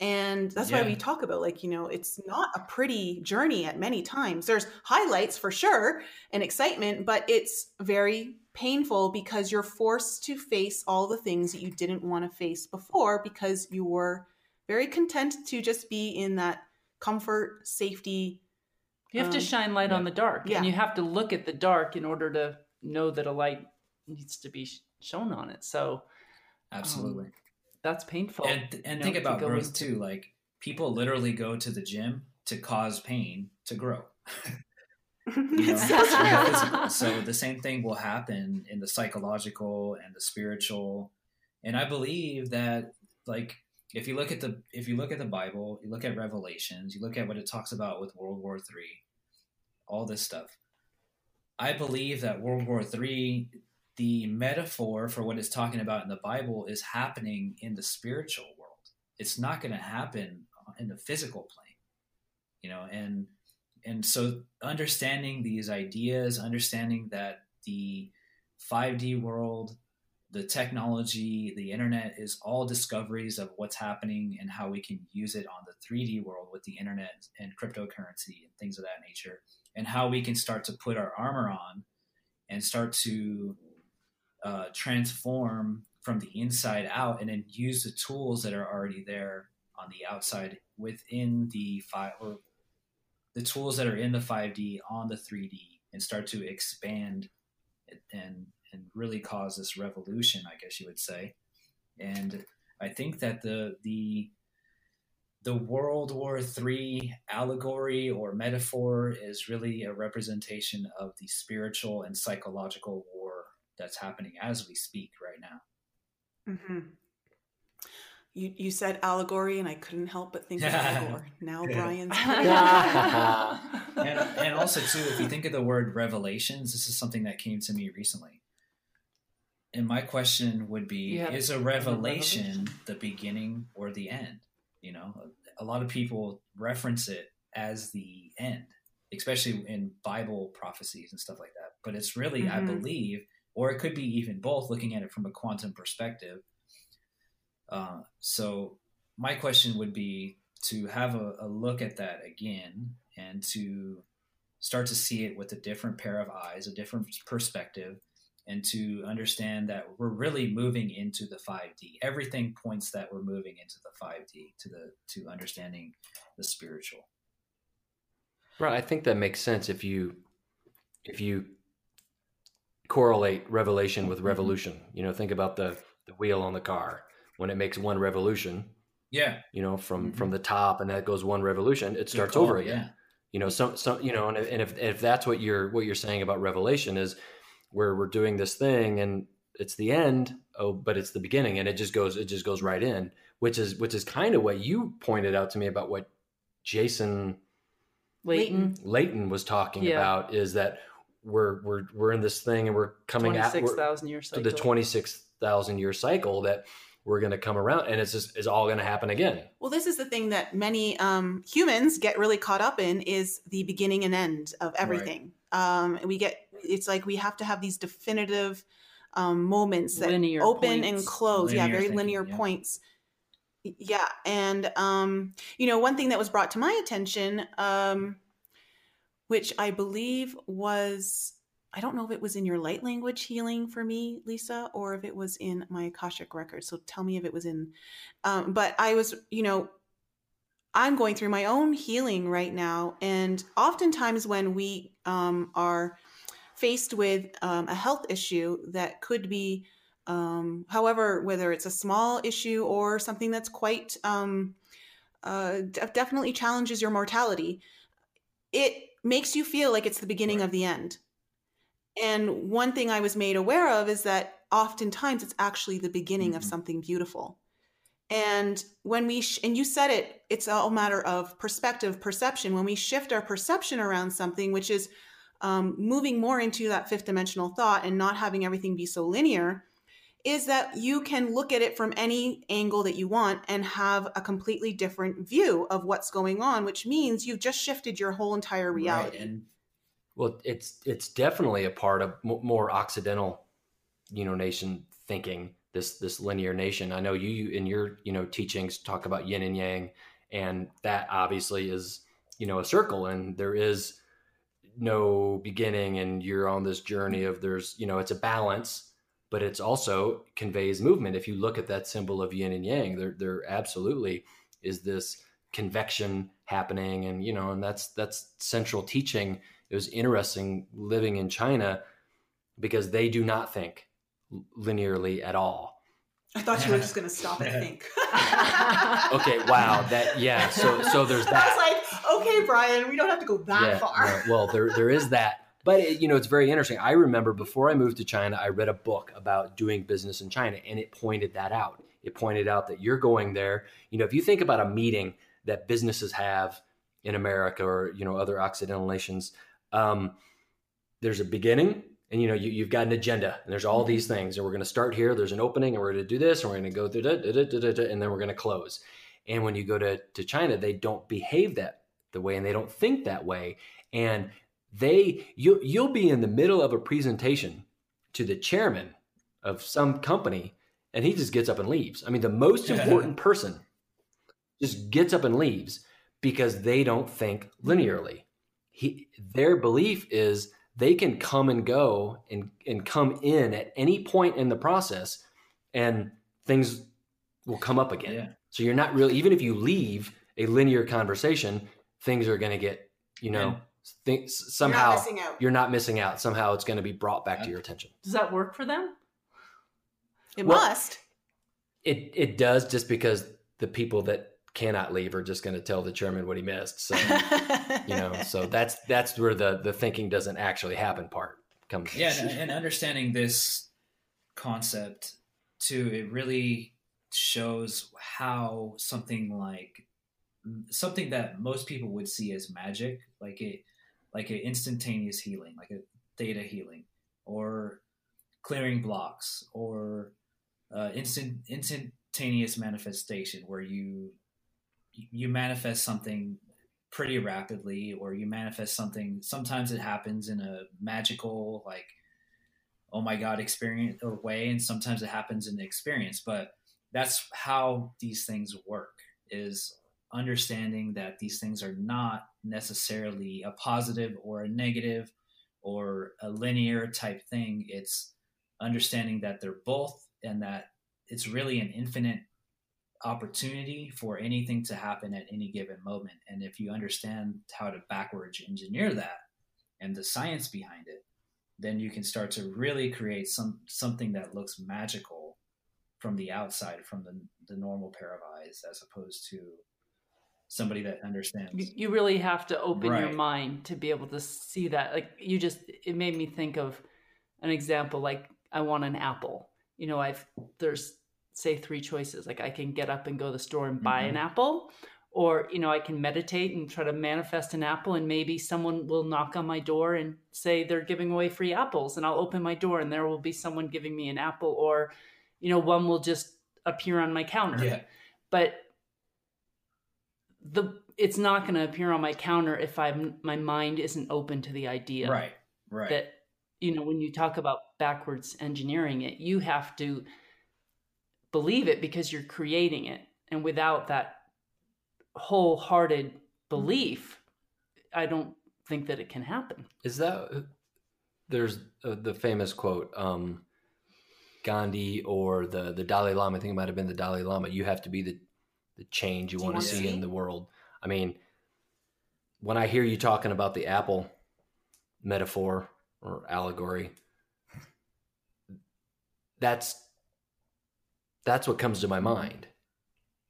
and that's why we talk about like you know it's not a pretty journey at many times there's highlights for sure and excitement but it's very painful because you're forced to face all the things that you didn't want to face before because you were very content to just be in that comfort safety you have to Um, shine light yeah. on the dark Yeah. and you have to look at the dark in order to know that a light needs to be shown on it so um, Absolutely. that's painful and and think know, about go growth into- too. Like people literally go to the gym to cause pain to grow. (laughs) (laughs) Know? It's so In the true. physical. so the same thing will happen in the psychological and the spiritual. And I believe that like if you look at the if you look at the Bible, you look at Revelations, you look at what it talks about with World War Three, all this stuff. I believe that World War Three, the metaphor for what it's talking about in the Bible is happening in the spiritual world. It's not going to happen in the physical plane, you know. And and so understanding these ideas, understanding that the 5D world, the technology, the internet is all discoveries of what's happening and how we can use it on the 3D world with the internet and cryptocurrency and things of that nature, and how we can start to put our armor on and start to uh, transform from the inside out and then use the tools that are already there on the outside within the five or the tools that are in the 5D on the 3D and start to expand and and really cause this revolution, I guess you would say. And I think that the the the World War III allegory or metaphor is really a representation of the spiritual and psychological that's happening as we speak right now. hmm You you said allegory, and I couldn't help but think of Al Gore. Now Yeah. Brian's. (laughs) (laughs) and, and also too if you think of the word revelations this is something that came to me recently and my question would be You have is a revelation? revelation the beginning or the end you know a lot of people reference it as the end especially in bible prophecies and stuff like that but it's really i Mhm. believe or it could be even both, looking at it from a quantum perspective. Uh, so my question would be to have a, a look at that again and to start to see it with a different pair of eyes, a different perspective, and to understand that we're really moving into the 5D. Everything points that we're moving into the 5D to the to understanding the spiritual. Right. I think that makes sense if you if you correlate revelation with mm-hmm. revolution. Mm-hmm. You know, think about the the wheel on the car when it makes one revolution. Yeah. You know, from mm-hmm. from the top and that goes one revolution, it starts over again. Yeah. You know, some some you know, and if, and if if that's what you're what you're saying about revelation is where we're doing this thing and it's the end, oh, but it's the beginning and it just goes it just goes right in, which is which is kind of what you pointed out to me about what Jason Layton Layton was talking yeah. about is that we're we're we're in this thing and we're coming at six thousand year cycle. the twenty six thousand year cycle that we're going to come around and it's just is all going to happen again. Well, this is the thing that many um, humans get really caught up in is the beginning and end of everything. Right. Um, we get it's like we have to have these definitive um, moments that linear open points. and close. Linear yeah, very thinking, linear yeah. points. Yeah, and um, you know, one thing that was brought to my attention um, which I believe was I don't know if it was in your light language healing for me, Lisa, or if it was in my Akashic record. So tell me if it was in. Um, but I was, you know, I'm going through my own healing right now. And oftentimes when we um, are faced with um, a health issue that could be, um, however, whether it's a small issue or something that's quite um, uh, definitely challenges your mortality, it makes you feel like it's the beginning right. of the end. And one thing I was made aware of is that oftentimes it's actually the beginning mm-hmm. of something beautiful. And when we, sh- and you said it, it's all a matter of perspective, perception. When we shift our perception around something, which is um, moving more into that fifth dimensional thought and not having everything be so linear, is that you can look at it from any angle that you want and have a completely different view of what's going on, which means you've just shifted your whole entire reality. Right. And well, it's it's definitely a part of more Occidental, you know, nation thinking. This this linear nation. I know you in your you know teachings talk about yin and yang, and that obviously is you know a circle, and there is no beginning, and you're on this journey of there's you know it's a balance but it's also conveys movement. If you look at that symbol of yin and yang, there there absolutely is this convection happening, and you know, and that's that's central teaching. It was interesting living in China because they do not think linearly at all. I thought you were just (laughs) going to stop and think. (laughs) okay, wow, that yeah. So so there's that. (laughs) I was like, okay, Brian, we don't have to go that yeah, far. No, well, there there is that but it, you know, it's very interesting. I remember before I moved to China, I read a book about doing business in China, and it pointed that out. It pointed out that you're going there. You know, if you think about a meeting that businesses have in America or you know other Occidental nations, um, there's a beginning, and you know you, have got an agenda, and there's all mm-hmm. these things, and we're going to start here. There's an opening, and we're going to do this, and we're going to go through that, and then we're going to close. And when you go to to China, they don't behave that the way, and they don't think that way, and they you you'll be in the middle of a presentation to the chairman of some company and he just gets up and leaves. I mean, the most important person just gets up and leaves because they don't think linearly. He, their belief is they can come and go and, and come in at any point in the process and things will come up again. Yeah. So you're not really, even if you leave a linear conversation, things are going to get, you know, think somehow you're not, you're not missing out. Somehow it's going to be brought back to your attention. Does that work for them? It well, must. It it does just because the people that cannot leave are just going to tell the chairman what he missed. So (laughs) you know, so that's that's where the the thinking doesn't actually happen part comes. Yeah, and, and understanding this concept too, it really shows how something like something that most people would see as magic, like it like an instantaneous healing, like a theta healing, or clearing blocks, or uh, instant instantaneous manifestation, where you you manifest something pretty rapidly, or you manifest something. Sometimes it happens in a magical, like oh my god experience or way and sometimes it happens in the experience but that's how these things work is understanding that these things are not necessarily a positive or a negative or a linear type thing. It's understanding that they're both and that it's really an infinite opportunity for anything to happen at any given moment. And if you understand how to backwards engineer that and the science behind it then you can start to really create some something that looks magical from the outside from the, the normal pair of eyes as opposed to somebody that understands You, really have to open your mind to be able to see that. Like you just, it made me think of an example. Like I want an apple. You know, I've there's say three choices. Like I can get up and go to the store and buy an mm-hmm. apple, or you know I can meditate and try to manifest an apple, and maybe someone will knock on my door and say they're giving away free apples, and I'll open my door and there will be someone giving me an apple, or you know one will just appear on my counter yeah but the it's not going to appear on my counter if I'm my mind isn't open to the idea right right that you know when you talk about backwards engineering it you have to believe it because you're creating it and without that wholehearted belief i don't think that it can happen Is that there's uh, the famous quote, um, Gandhi or the the Dalai Lama? I think it might have been the Dalai Lama. You have to be the the change you you want to see see? in the world. I mean, when I hear you talking about the apple metaphor or allegory, that's that's what comes to my mind.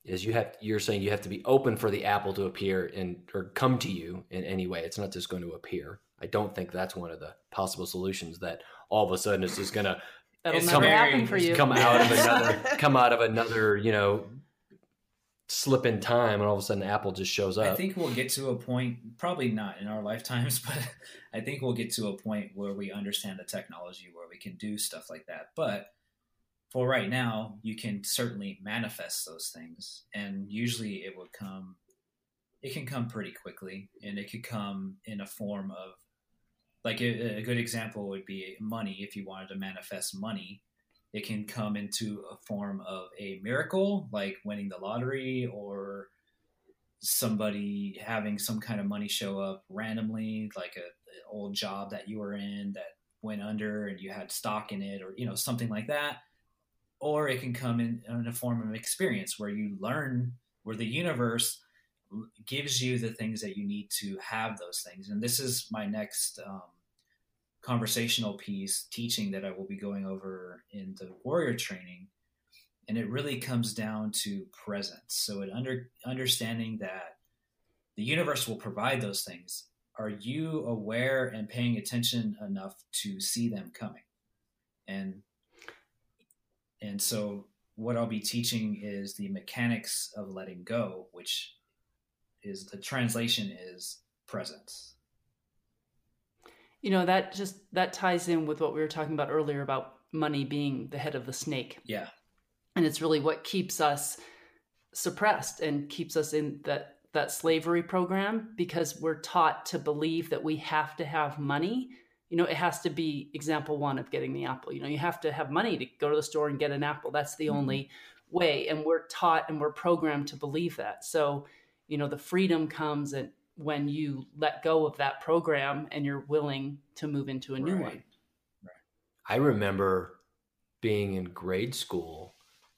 Is you have you're saying you have to be open for the apple to appear and or come to you in any way. It's not just going to appear. I don't think that's one of the possible solutions that all of a sudden it's just going to that'll It's never happen for you come out of another (laughs) come out of another you know slip in time and all of a sudden apple just shows up I think we'll get to a point, probably not in our lifetimes, (laughs) but I think we'll get to a point where we understand the technology where we can do stuff like that. But for right now, you can certainly manifest those things, and usually it will come. It can come pretty quickly, and it could come in a form of, like a, a good example would be money. If you wanted to manifest money, it can come into a form of a miracle, like winning the lottery or somebody having some kind of money show up randomly, like a, an old job that you were in that went under and you had stock in it, or you know something like that. Or it can come in, in a form of experience where you learn, where the universe gives you the things that you need to have those things. And this is my next um, conversational piece teaching that I will be going over in the warrior training. And it really comes down to presence. So, it under understanding that the universe will provide those things. Are you aware and paying attention enough to see them coming? And and so, what I'll be teaching is the mechanics of letting go, which is the translation is presence. You know that just that ties in with what we were talking about earlier about money being the head of the snake. Yeah, and it's really what keeps us suppressed and keeps us in that that slavery program because we're taught to believe that we have to have money. You know it has to be example one of getting the apple. You know you have to have money to go to the store and get an apple. That's the Mhm. only way. And we're taught and we're programmed to believe that. So you know the freedom comes and when you let go of that program and you're willing to move into a new Right. one I remember being in grade school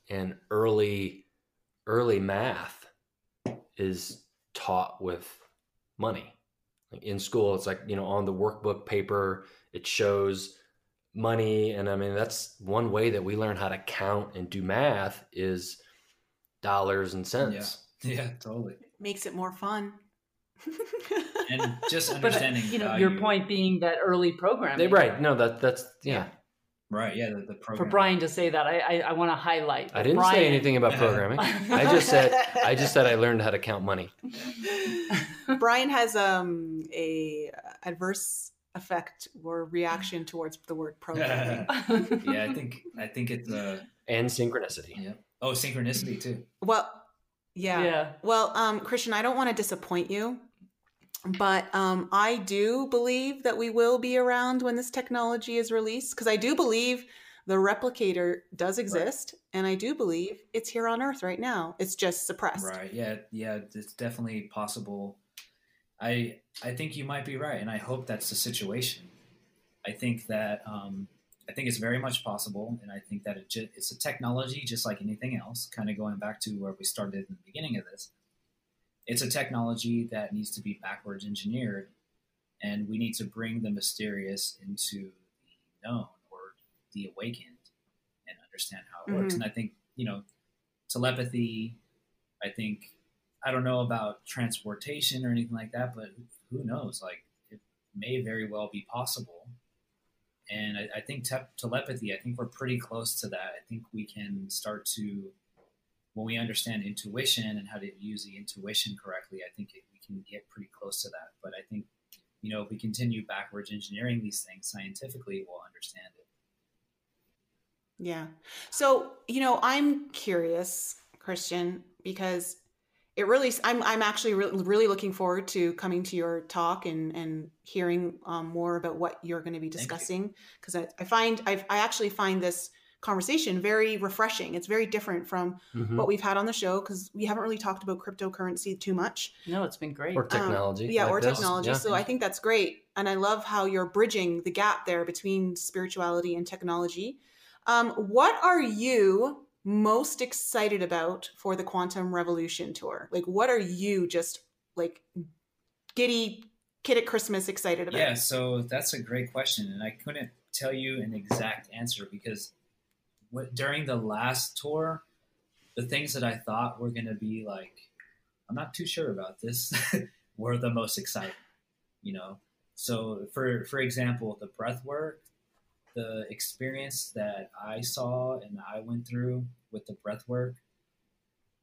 and early early math is taught with money. Like in school it's like, you know, on the workbook paper it shows money and I mean that's one way that we learn how to count and do math is dollars and cents. yeah, (laughs) totally. Makes it more fun. And just (laughs) but uh, understanding, you know value. your point being that early programming They, right. No, that that's yeah. right? Yeah, the, the for. Brian to say that, I I, I want to highlight. I didn't Brian, say anything about programming. I just said I just said I learned how to count money. (laughs) Brian has um a adverse effect or reaction towards the word programming. (laughs) yeah, I think I think it's uh And synchronicity. yeah. Oh, synchronicity too. well, yeah. yeah. Well, um, Christian, I don't want to disappoint you, but um, I do believe that we will be around when this technology is released because I do believe the replicator does exist right. and I do believe it's here on Earth right now. It's just suppressed. Right. Yeah. Yeah. It's definitely possible. I I think you might be right, and I hope that's the situation. I think that um, I think it's very much possible, and I think that it ju- it's a technology just like anything else. Kind of going back to where we started in the beginning of this, it's a technology that needs to be backwards engineered, and we need to bring the mysterious into the known or the awakened and understand how it mm-hmm. works. And I think you know telepathy. I think I don't know about transportation or anything like that, but who knows? Like it may very well be possible and I, I think te- telepathy, I think we're pretty close to that. I think we can start to, when we understand intuition and how to use the intuition correctly, I think it, we can get pretty close to that. But I think, you know, if we continue backwards engineering these things scientifically, we'll understand it. Yeah. So, you know, I'm curious, Christian, because it really i'm i'm actually re- really looking forward to coming to your talk and and hearing um, more about what you're going to be discussing because I, I, find I've, i actually find this conversation very refreshing it's very different from mm-hmm. what we've had on the show because we haven't really talked about cryptocurrency too much no it's been great or technology um, yeah like or this. technology yeah. so i think that's great and i love how you're bridging the gap there between spirituality and technology um, what are you most excited about for the Quantum Revolution tour? Like, what are you just like giddy kid at Christmas excited about? Yeah, so that's a great question, and I couldn't tell you an exact answer because during the last tour, the things that I thought were going to be like, I'm not too sure about this, (laughs) were the most exciting. You know, so for for example, the breath work the experience that I saw and I went through with the breath work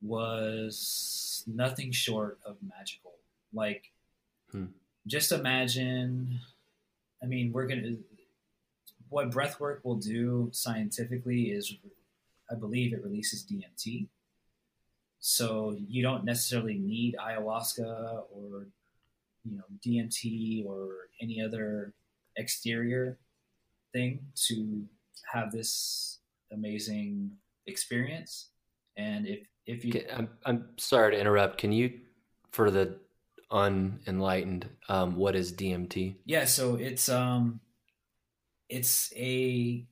was nothing short of magical. Like, hmm. just imagine. I mean, we're gonna. What breath work will do scientifically is, I believe, it releases DMT. So you don't necessarily need ayahuasca or, you know, DMT or any other exterior thing to have this amazing experience. And if if you, I'm I'm sorry to interrupt. Can you, for the unenlightened, um, what is DMT? Yeah, so it's um, it's a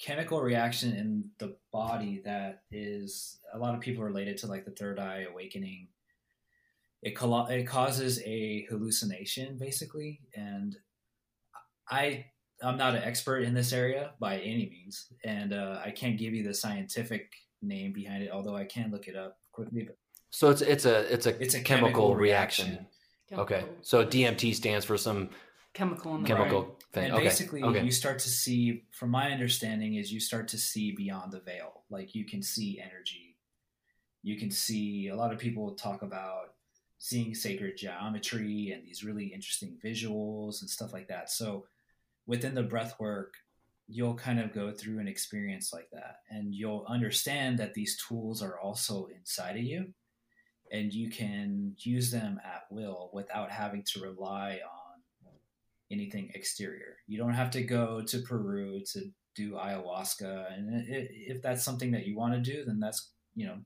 chemical reaction in the body that is a lot of people related to like the third eye awakening. It, it causes a hallucination basically, and I I'm not an expert in this area by any means, and uh, I can't give you the scientific name behind it. Although I can look it up quickly. But so it's it's a it's a it's a chemical, chemical reaction. reaction. Chemical. Okay, so DMT stands for some chemical chemical right. thing. And okay. basically, okay. you start to see, from my understanding, is you start to see beyond the veil. Like you can see energy. You can see a lot of people talk about seeing sacred geometry and these really interesting visuals and stuff like that. So within the breath work, you'll kind of go through an experience like that and you'll understand that these tools are also inside of you and you can use them at will without having to rely on anything exterior. You don't have to go to Peru to do ayahuasca. And if that's something that you want to do, then that's, you know,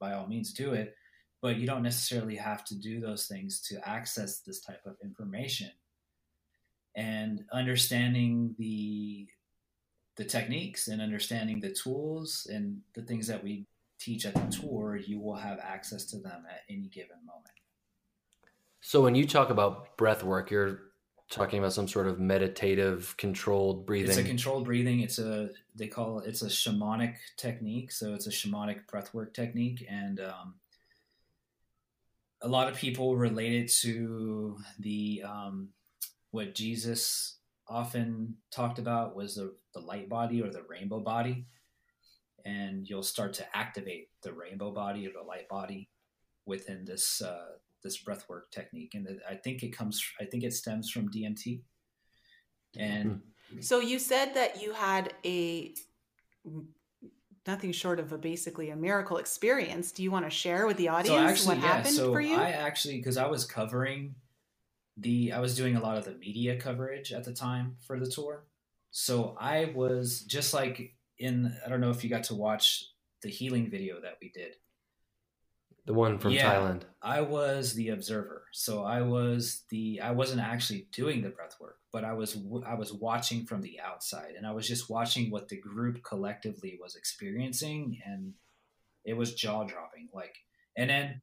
by all means do it. But you don't necessarily have to do those things to access this type of information and understanding the the techniques and understanding the tools and the things that we teach at the tour, you will have access to them at any given moment. So when you talk about breath work, you're talking about some sort of meditative controlled breathing. It's a controlled breathing. It's a they call it, it's a shamanic technique. So it's a shamanic breathwork technique, and um, a lot of people relate it to the um, what Jesus often talked about was the, the light body or the rainbow body. And you'll start to activate the rainbow body or the light body within this uh, this breathwork technique. And I think it comes, I think it stems from DMT. And hmm. so you said that you had a nothing short of a basically a miracle experience. Do you want to share with the audience so actually, what yeah, happened so for you? I actually, because I was covering the I was doing a lot of the media coverage at the time for the tour. So I was just like in I don't know if you got to watch the healing video that we did. The one from Yeah. Thailand. I was the observer. So I was the I wasn't actually doing the breath work, but I was I was watching from the outside and I was just watching what the group collectively was experiencing and it was jaw-dropping like and then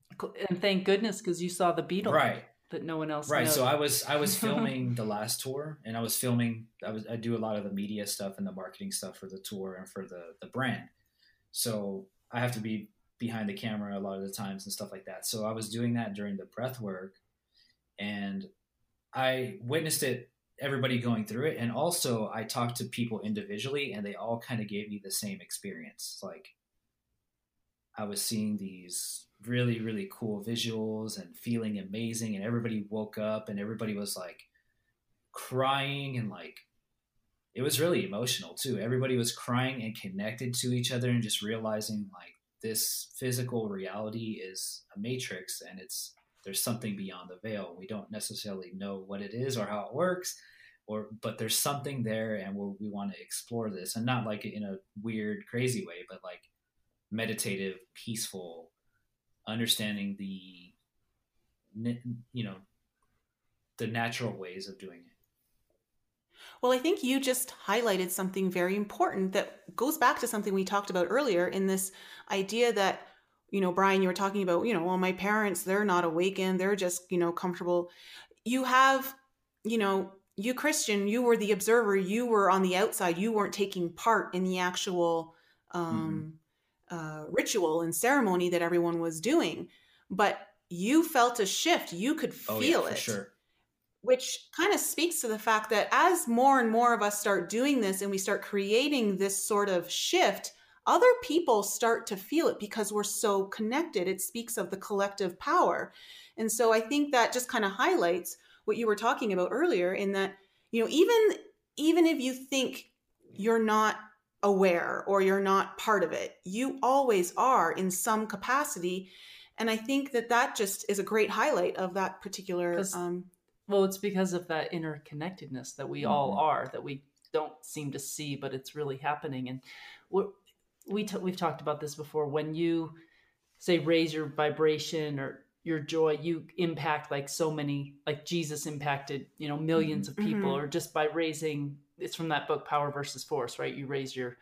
And thank goodness because you saw the beetle right that no one else right knows. so i was i was (laughs) filming the last tour and i was filming i was i do a lot of the media stuff and the marketing stuff for the tour and for the the brand so i have to be behind the camera a lot of the times and stuff like that. So i was doing that during the breath work and i witnessed it everybody going through it and also i talked to people individually and they all kind of gave me the same experience. Like i was seeing these really really cool visuals and feeling amazing and everybody woke up and everybody was like crying and like it was really emotional too. Everybody was crying and connected to each other and just realizing like this physical reality is a matrix and it's there's something beyond the veil. We don't necessarily know what it is or how it works or but there's something there and we want to explore this and not like in a weird crazy way but like meditative peaceful understanding the you know the natural ways of doing it Well, I think you just highlighted something very important that goes back to something we talked about earlier in this idea that, you know, Brian, you were talking about, you know, well, my parents, they're not awakened, they're just, you know, comfortable. You have, you know, you Christian, you were the observer, you were on the outside, you weren't taking part in the actual um, uh, ritual and ceremony that everyone was doing, but you felt a shift. You could oh feel yeah it for sure which kind of speaks to the fact that as more and more of us start doing this and we start creating this sort of shift, other people start to feel it because we're so connected. It speaks of the collective power. And so I think that just kind of highlights what you were talking about earlier in that, you know, even even if you think you're not aware or you're not part of it, you always are in some capacity. And I think that that just is a great highlight of that particular um, Well, it's because of that interconnectedness that we all Mhm. are that we don't seem to see, but it's really happening. And we're, we t- we've talked about this before. When you say raise your vibration or your joy, you impact like so many, like Jesus impacted, you know, 1000000s of people, Mhm. or just by raising. It's from that book, Power versus Force, right? You raise your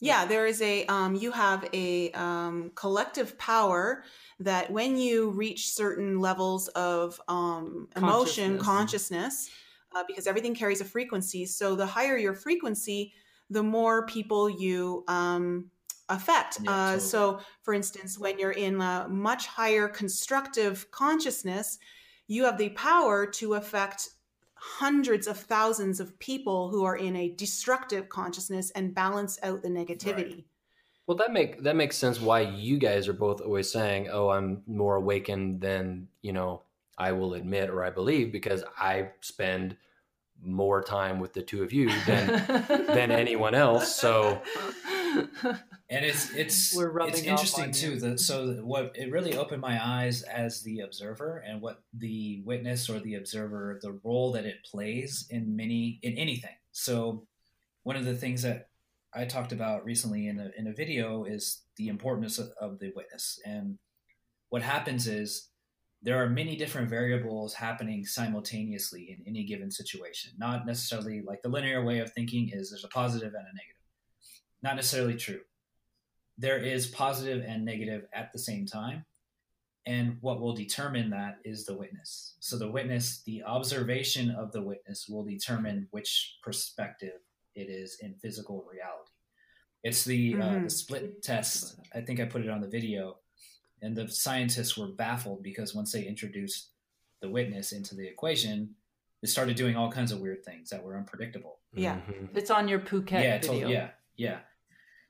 Yeah, there is a um, you have a um, collective power that when you reach certain levels of um, emotion, Consciousness. consciousness, uh, because everything carries a frequency. So the higher your frequency, the more people you um, affect. Yeah, uh. So, for instance, when you're in a much higher constructive consciousness, you have the power to affect hundreds of thousands of people who are in a destructive consciousness and balance out the negativity. Well, that make that makes sense. Why you guys are both always saying, "Oh, I'm more awakened than you know I will admit or I believe," because I spend more time with the two of you than (laughs) than anyone else. So (laughs) and it's it's (laughs) it's interesting too. The, so what it really opened my eyes as the observer and what the witness or the observer, the role that it plays in many in anything. So one of the things that I talked about recently in a in a video is the importance of, of the witness. And what happens is there are many different variables happening simultaneously in any given situation. Not necessarily like the linear way of thinking is there's a positive and a negative. Not necessarily true. There is positive and negative at the same time. And what will determine that is the witness. So the witness, the observation of the witness will determine which perspective it is in physical reality. It's the, uh, Mhm. the split test. I think I put it on the video. And the scientists were baffled because once they introduced the witness into the equation, it started doing all kinds of weird things that were unpredictable. Yeah. mhm. it's on your Phuket yeah, video, to- yeah, yeah.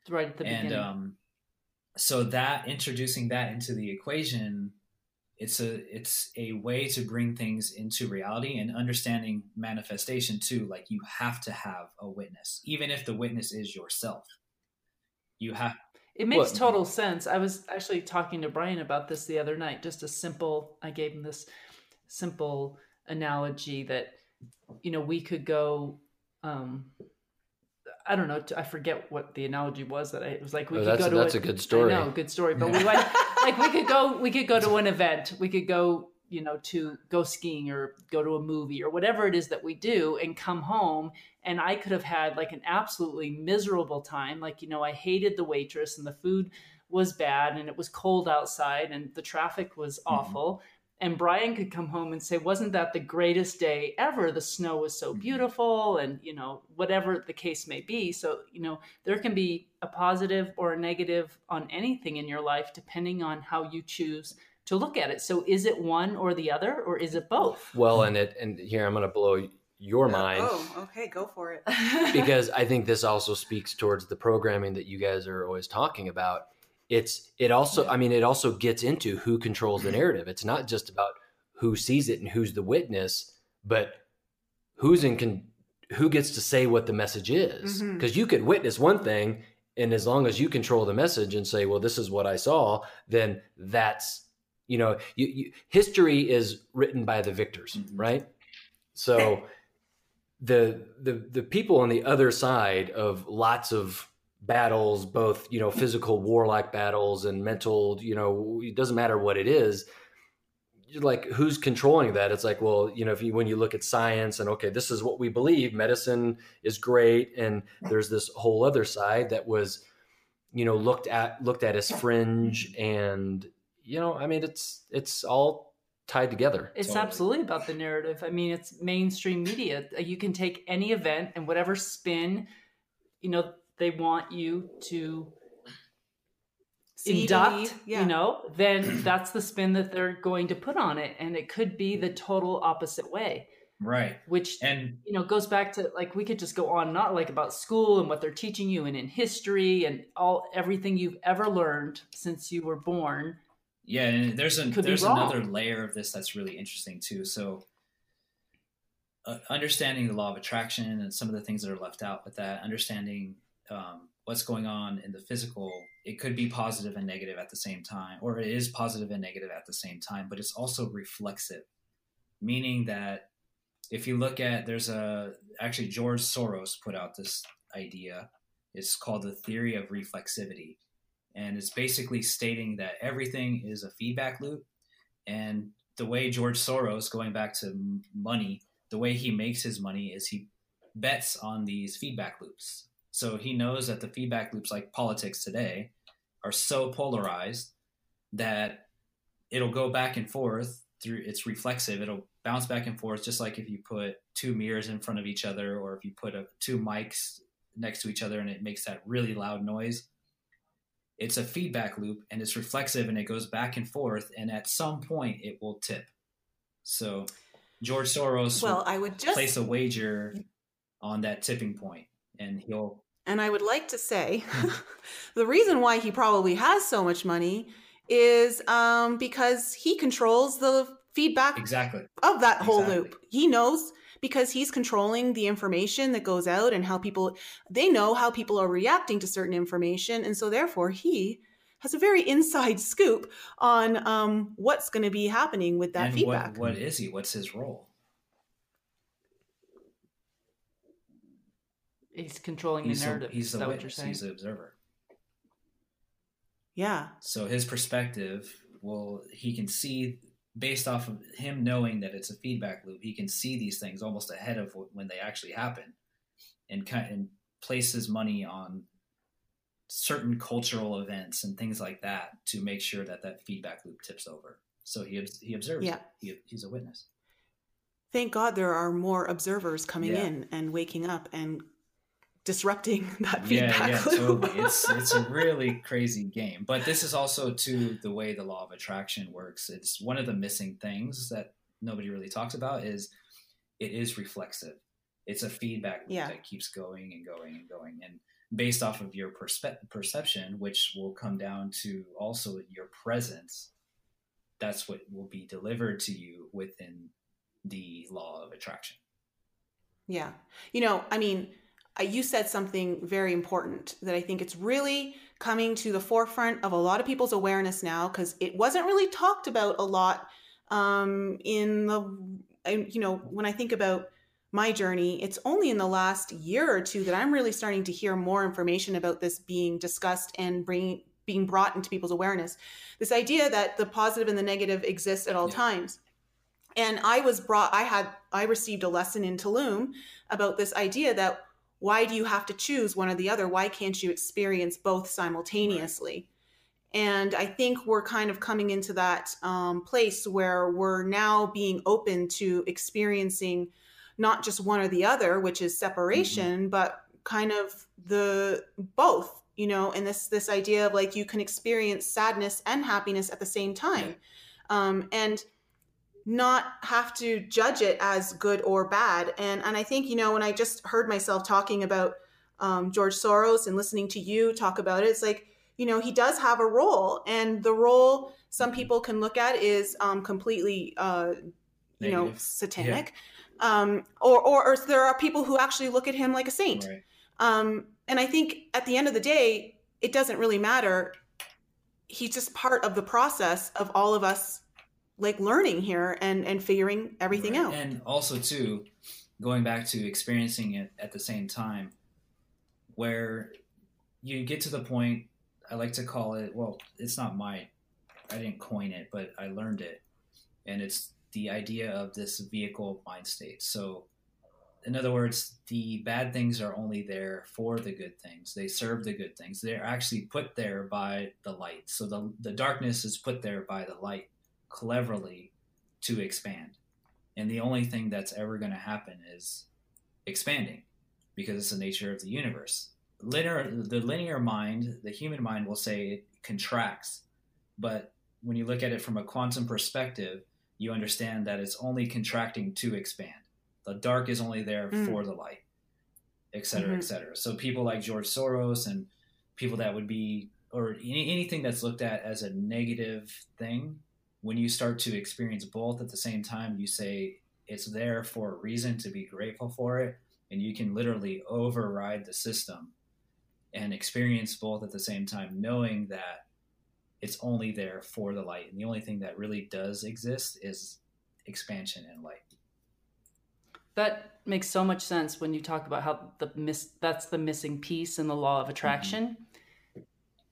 Right at the and beginning. um, so that introducing that into the equation, it's a it's a way to bring things into reality and understanding manifestation too. Like you have to have a witness, even if the witness is yourself. You have It makes Well- total sense. I was actually talking to Brian about this the other night. Just a simple, I gave him this simple analogy that you know we could go um I don't know. I forget what the analogy was that I, it was like we Oh, could that's go to that's a good story. No, good story. But we (laughs) went like we could go we could go to an event. We could go you know to go skiing or go to a movie or whatever it is that we do and come home and I could have had like an absolutely miserable time. Like you know I hated the waitress and the food was bad and it was cold outside and the traffic was Mm-hmm. Awful. And Brian could come home and say, Wasn't that the greatest day ever? The snow was so Mhm. beautiful, and you know, whatever the case may be. So, you know, there can be a positive or a negative on anything in your life depending on how you choose to look at it. So, is it one or the other, or is it both? Well, and it and here I'm going to blow your mind Oh, okay, go for it. (laughs) because I think this also speaks towards the programming that you guys are always talking about. It's it also I mean it also gets into who controls the narrative. It's not just about who sees it and who's the witness, but who's in con- who gets to say what the message is. Because you could witness one thing, and as long as you control the message and say, "Well, this is what I saw," then that's you know, you, you, history is written by the victors, Mhm. right? So (laughs) the the the people on the other side of lots of battles, both you know physical warlike battles and mental, you know, it doesn't matter what it is. Like who's controlling that? It's like, well, you know, if you when you look at science and okay, this is what we believe, medicine is great, and there's this whole other side that was, you know, looked at looked at as fringe, and you know, I mean, it's it's all tied together. It's Totally. absolutely about the narrative. I mean, it's mainstream media. You can take any event and whatever spin, you know, they want you to See, induct, yeah. you know, then that's the spin that they're going to put on it. And it could be the total opposite way, Right. which, And you know, goes back to like, we could just go on, not like about school and what they're teaching you and in history and all everything you've ever learned since you were born. yeah, and there's a there's another layer of this that's really interesting too. So uh, understanding the law of attraction and some of the things that are left out with that, understanding um, what's going on in the physical, it could be positive and negative at the same time, or it is positive and negative at the same time, but it's also reflexive, meaning that if you look at there's a actually George Soros put out this idea. It's called the theory of reflexivity. And it's basically stating that everything is a feedback loop. And the way George Soros, going back to money, the way he makes his money is he bets on these feedback loops. So he knows that the feedback loops, like politics today, are so polarized that it'll go back and forth through it's reflexive. It'll bounce back and forth just like if you put two mirrors in front of each other or if you put a, two mics next to each other and it makes that really loud noise. It's a feedback loop and it's reflexive and it goes back and forth and at some point it will tip. So george soros Well, will I would just place a wager on that tipping point and he'll And I would like to say (laughs) the reason why he probably has so much money is um, because he controls the feedback exactly of that whole Exactly. loop. He knows because he's controlling the information that goes out and how people they know how people are reacting to certain information and so therefore he has a very inside scoop on um, what's going to be happening with that and feedback. what, what is he what's his role He's controlling he's the a, narrative. he's is the that what you're witness saying? he's the observer yeah. So his perspective will he can see based off of him knowing that it's a feedback loop. He can see these things almost ahead of when they actually happen, and kind and places money on certain cultural events and things like that to make sure that that feedback loop tips over. So he he observes. Yeah. it. He, he's a witness. Thank God there are more observers coming Yeah. in and waking up and disrupting (laughs) that Yeah, feedback yeah, loop. totally. It's (laughs) it's a really crazy game. But this is also to the way the law of attraction works. It's one of the missing things that nobody really talks about is it is reflexive. It's a feedback loop Yeah. that keeps going and going and going. And based off of your perspe- perception, which will come down to also your presence, that's what will be delivered to you within the law of attraction. Yeah. You know, I mean, you said something very important that I think it's really coming to the forefront of a lot of people's awareness now because it wasn't really talked about a lot um, in the you know, when I think about my journey, it's only in the last year or two that I'm really starting to hear more information about this being discussed and bringing being brought into people's awareness. This idea that the positive and the negative exist at all Yeah. times. And I was brought, I had, I received a lesson in Tulum about this idea that why do you have to choose one or the other? Why can't you experience both simultaneously? And I think we're kind of coming into that um, place where we're now being open to experiencing not just one or the other, which is separation, but kind of the both, you know, and this this idea of like you can experience sadness and happiness at the same time. Um, and not have to judge it as good or bad. And and I think you know when I just heard myself talking about um, George Soros and listening to you talk about it, it's like you know he does have a role, and the role some people can look at is um, completely uh, you know Negative. satanic, um, or, or or there are people who actually look at him like a saint. Right. Um, and I think at the end of the day, it doesn't really matter. He's just part of the process of all of us like learning here and and figuring everything Right. out. And also too, going back to experiencing it at the same time, where you get to the point I like to call it. Well, it's not my, I didn't coin it, but I learned it, and it's the idea of this vehicle mind state. So, in other words, the bad things are only there for the good things. They serve the good things. They're actually put there by the light. So the the darkness is put there by the light cleverly to expand. And the only thing that's ever going to happen is expanding because it's the nature of the universe. Linear, the linear mind, the human mind will say it contracts. But when you look at it from a quantum perspective, you understand that it's only contracting to expand. The dark is only there Mm. for the light, et cetera, Mhm. et cetera. So people like George Soros and people that would be, or any, anything that's looked at as a negative thing, when you start to experience both at the same time, you say it's there for a reason to be grateful for it, and you can literally override the system and experience both at the same time, knowing that it's only there for the light, and the only thing that really does exist is expansion and light. That makes so much sense when you talk about how the miss that's the missing piece in the law of attraction. Mm-hmm.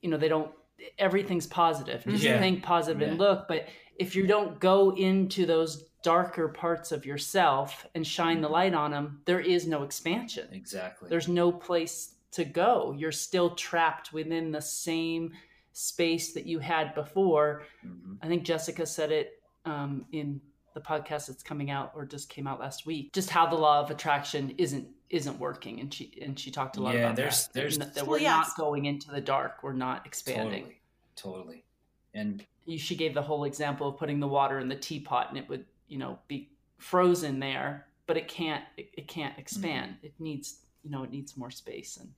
You know, they don't everything's positive. Just Yeah. think positive and Yeah. look, but if you don't go into those darker parts of yourself and shine the light on them, there is no expansion. Exactly. There's no place to go. You're still trapped within the same space that you had before. Mhm. I think Jessica said it um, in the podcast that's coming out or just came out last week. Just how the law of attraction isn't isn't working, and she and she talked a lot Yeah, about there's- that. there's- that, we're yes. not going into the dark. We're not expanding. Totally. Totally. And she gave the whole example of putting the water in the teapot, and it would you know be frozen there, but it can't it, it can't expand. Mm-hmm. It needs you know it needs more space and.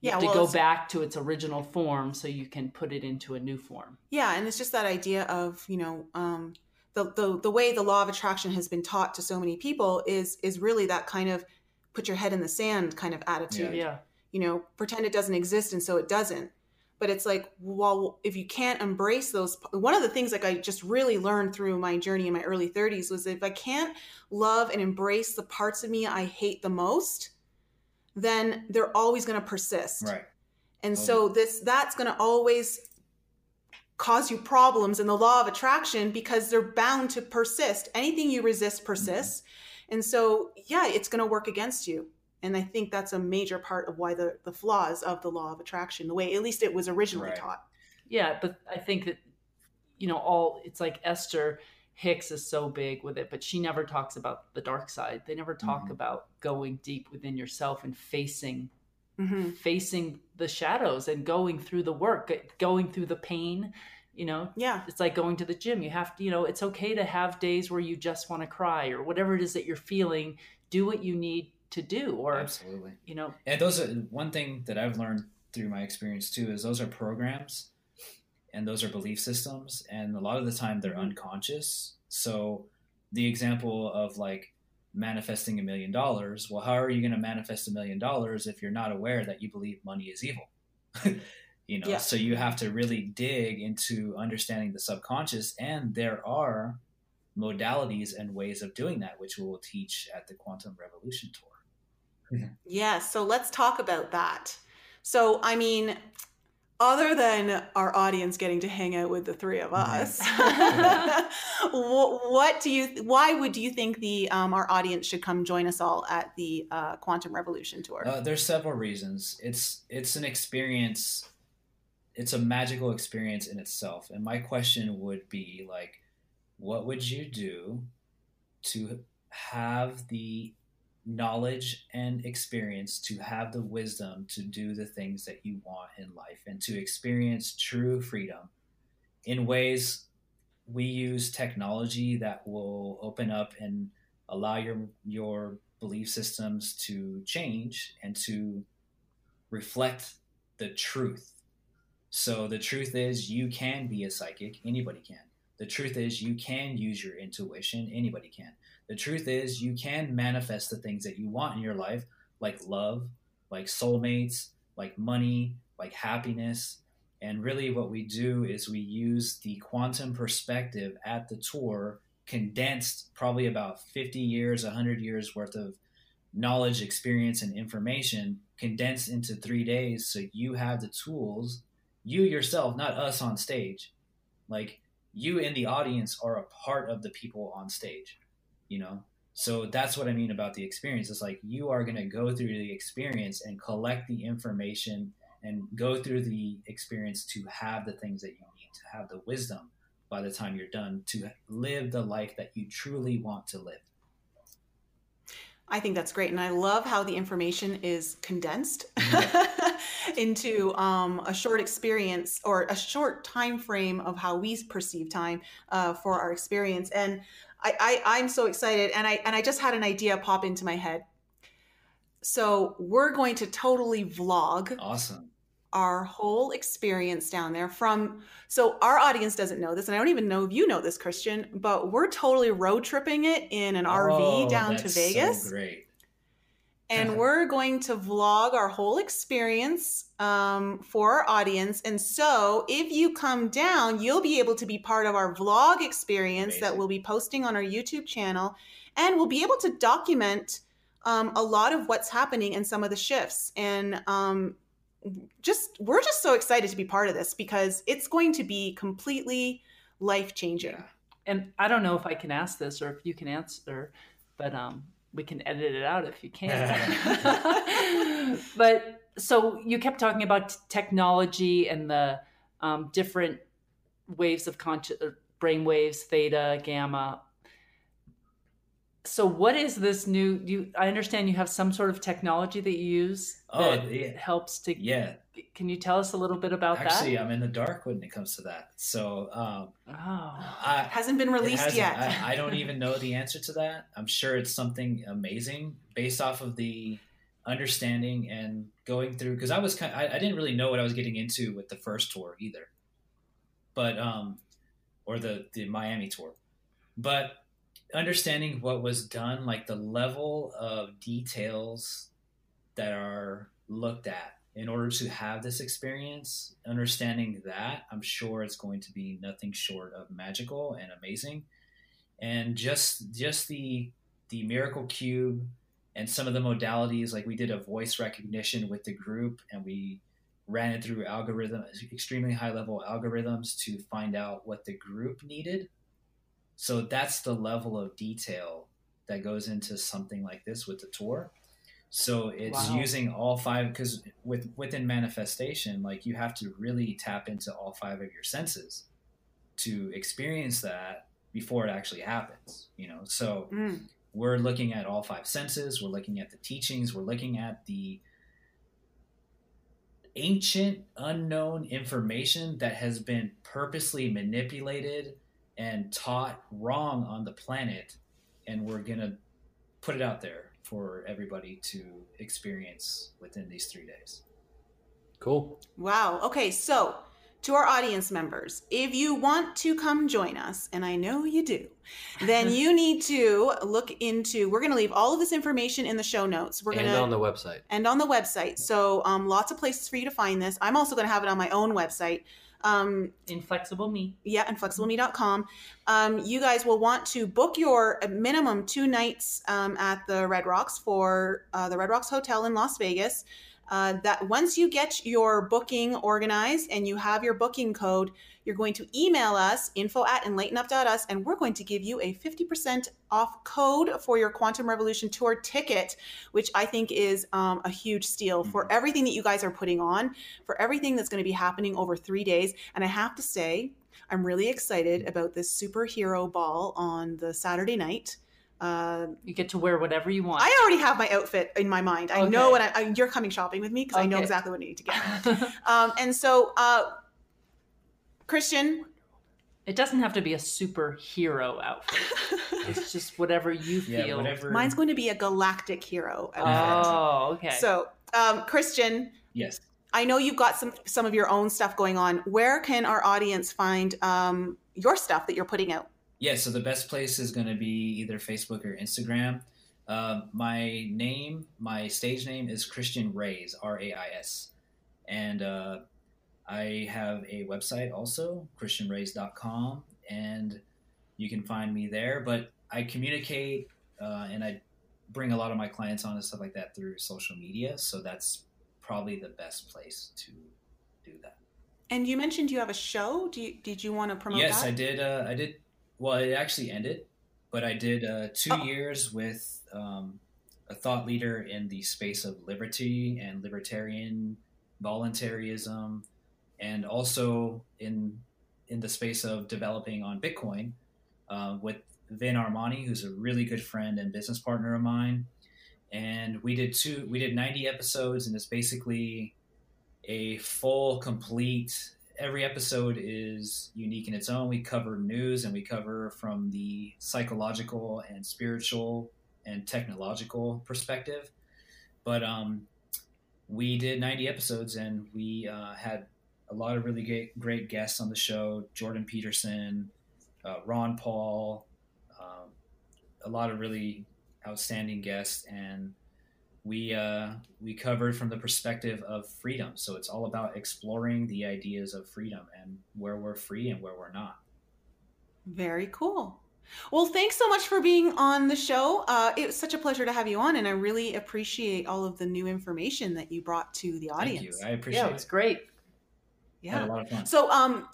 You Yeah, have to well, go back to its original form so you can put it into a new form. Yeah, and it's just that idea of you know um, the, the the way the law of attraction has been taught to so many people is is really that kind of put your head in the sand kind of attitude. Yeah. You know, pretend it doesn't exist, and so it doesn't. But it's like, well, if you can't embrace those, one of the things like I just really learned through my journey in my early 30s was if I can't love and embrace the parts of me I hate the most, then they're always going to persist. Right. and so this that's going to always cause you problems in the law of attraction because they're bound to persist. Anything you resist persists. Mm-hmm. And so yeah it's going to work against you and i think that's a major part of why the the flaws of the law of attraction the way at least it was originally Right. taught Yeah, but I think that you know all it's like Esther Hicks is so big with it, but she never talks about the dark side. They never talk Mhm. about going deep within yourself and facing hmm facing the shadows and going through the work, going through the pain, you know. yeah It's like going to the gym. You have to, you know, it's okay to have days where you just want to cry or whatever it is that you're feeling, do what you need to do or Absolutely. you know, And those are one thing that I've learned through my experience too is those are programs and those are belief systems and a lot of the time they're Mhm. unconscious. So the example of like manifesting a million dollars, well how are you going to manifest a million dollars if you're not aware that you believe money is evil? (laughs) you know, Yeah. so you have to really dig into understanding the subconscious and there are modalities and ways of doing that, which we will teach at the Quantum Revolution Tour. Yeah, so let's talk about that. So, I mean, other than our audience getting to hang out with the three of us, (laughs) (laughs) what do you? Why would you think the um, our audience should come join us all at the uh, Quantum Revolution tour? Uh, there's several reasons. It's it's an experience. It's a magical experience in itself. And my question would be like, what would you do to have the knowledge and experience to have the wisdom to do the things that you want in life and to experience true freedom in ways we use technology that will open up and allow your your belief systems to change and to reflect the truth. So the truth is you can be a psychic. Anybody can. The truth is you can use your intuition. Anybody can the truth is, you can manifest the things that you want in your life, like love, like soulmates, like money, like happiness. And really, what we do is we use the quantum perspective at the tour, condensed probably about 50 years, 100 years worth of knowledge, experience, and information condensed into three days. So you have the tools, you yourself, not us on stage. Like you in the audience are a part of the people on stage you know? So that's what i mean about the experience. It's like you are going to go through the experience and collect the information and go through the experience to have the things that you need to have the wisdom by the time you're done to live the life that you truly want to live. I think that's great, and I love how the information is condensed (laughs) into um, a short experience or a short time frame of how we perceive time uh, for our experience. And I, I I'm so excited, and I and I just had an idea pop into my head. So we're going to totally vlog. Awesome. Our whole experience down there from so our audience doesn't know this, and I don't even know if you know this, Christian, but we're totally road tripping it in an oh, RV down to Vegas. So great and we're going to vlog our whole experience um, for our audience. And so, if you come down, you'll be able to be part of our vlog experience Amazing. that we'll be posting on our YouTube channel, and we'll be able to document um, a lot of what's happening and some of the shifts. And um, just we're just so excited to be part of this because it's going to be completely life changing. Yeah. And I don't know if I can ask this or if you can answer, but um, we can edit it out if you can. (laughs) but so you kept talking about technology and the um, different waves of conscious uh, brain waves, theta, gamma. So what is this new? You, I understand you have some sort of technology that you use oh, that yeah. helps to yeah can you tell us a little bit about Actually, that? Actually, I'm in the dark when it comes to that. So, um, oh, I, hasn't been released hasn't, yet. I, I, don't even know the answer to that. I'm sure it's something amazing based off of the understanding and going through. Because I was kind, of, I, I, didn't really know what I was getting into with the first tour either, but um, or the the Miami tour, but understanding what was done, like the level of details that are looked at in order to have this experience, understanding that, I'm sure it's going to be nothing short of magical and amazing. And just just the the miracle cube and some of the modalities, like we did a voice recognition with the group and we ran it through algorithm extremely high level algorithms to find out what the group needed. So that's the level of detail that goes into something like this with the tour so it's wow. using all five because with within manifestation, like you have to really tap into all five of your senses to experience that before it actually happens. You know, so mm. we're looking at all five senses. We're looking at the teachings. We're looking at the ancient unknown information that has been purposely manipulated and taught wrong on the planet and we're going to put it out there for everybody to experience within these three days. Cool. Wow. Okay. So to our audience members, if you want to come join us, and I know you do, then (laughs) you need to look into. We're going to leave all of this information in the show notes. We're going to on the website. and on the website. So um, lots of places for you to find this. I'm also going to have it on my own website. Um, Inflexible me. yeah, inflexibleme.com. Um, you guys will want to book your minimum two nights um, at the Red Rocks for uh, the Red Rocks Hotel in Las Vegas. Uh, that once you get your booking organized and you have your booking code, you're going to email us info at enlightenup.us and we're going to give you a 50% off code for your Quantum Revolution Tour ticket, which I think is um, a huge steal for everything that you guys are putting on, for everything that's going to be happening over three days. And I have to say, I'm really excited about this superhero ball on the Saturday night. Uh, You get to wear whatever you want. I already have my outfit in my mind. I know Okay. what I, I, you're coming shopping with me because I know exactly what I need to get. (laughs) Um, and so, uh, Christian, it doesn't have to be a superhero outfit. (laughs) It's just whatever you Yeah, feel. whatever. mine's going to be a galactic hero outfit. Oh, okay. So, um, Christian, Yes. I know you've got some some of your own stuff going on. Where can our audience find um, your stuff that you're putting out? Yeah, so the best place is going to be either Facebook or Instagram. Um, my name, my stage name is Christian Rais, R A I S. And uh, I have a website also, christianrais.com, and you can find me there. But I communicate uh, and I bring a lot of my clients on and stuff like that through social media. So that's probably the best place to do that. And you mentioned you have a show. Do you, did you want to promote yes, that? I did. Uh, I did. Well, it actually ended, but I did uh, two Oh. years with um, a thought leader in the space of liberty and libertarian voluntarism, and also in in the space of developing on Bitcoin uh, with Vin Armani, who's a really good friend and business partner of mine. And we did two. We did ninety episodes, and it's basically a full, complete every episode is unique in its own. We cover news and we cover from the psychological and spiritual and technological perspective. But um, we did 90 episodes and we uh, had a lot of really great, great guests on the show Jordan Peterson, uh, Ron Paul, um, a lot of really outstanding guests. And we uh, we covered from the perspective of freedom. So it's all about exploring the ideas of freedom and where we're free and where we're not. Very cool. Well, thanks so much for being on the show. Uh, it was such a pleasure to have you on, and I really appreciate all of the new information that you brought to the Thank you. audience. I appreciate yeah, it was it. great. Had Yeah. a lot of fun. So, um,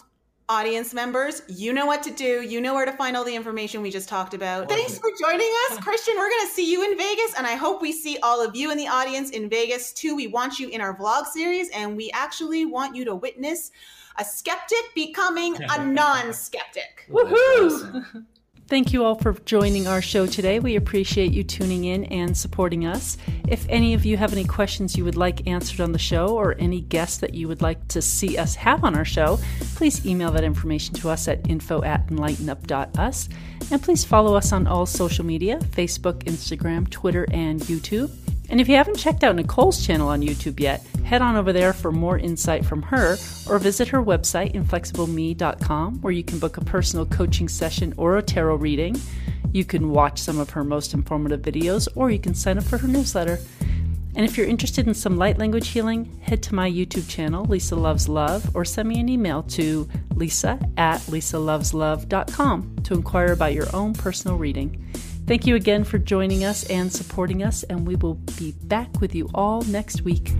audience members, you know what to do. You know where to find all the information we just talked about. Awesome. Thanks for joining us, (laughs) Christian. We're going to see you in Vegas, and I hope we see all of you in the audience in Vegas too. We want you in our vlog series, and we actually want you to witness a skeptic becoming a (laughs) non skeptic. Well, that's Woohoo! Thank you all for joining our show today. We appreciate you tuning in and supporting us. If any of you have any questions you would like answered on the show or any guests that you would like to see us have on our show, please email that information to us at info at enlightenup.us. And please follow us on all social media Facebook, Instagram, Twitter, and YouTube. And if you haven't checked out Nicole's channel on YouTube yet, head on over there for more insight from her or visit her website, inflexibleme.com, where you can book a personal coaching session or a tarot reading. You can watch some of her most informative videos or you can sign up for her newsletter. And if you're interested in some light language healing, head to my YouTube channel, Lisa Loves Love, or send me an email to lisa at lisaloveslove.com to inquire about your own personal reading. Thank you again for joining us and supporting us, and we will be back with you all next week.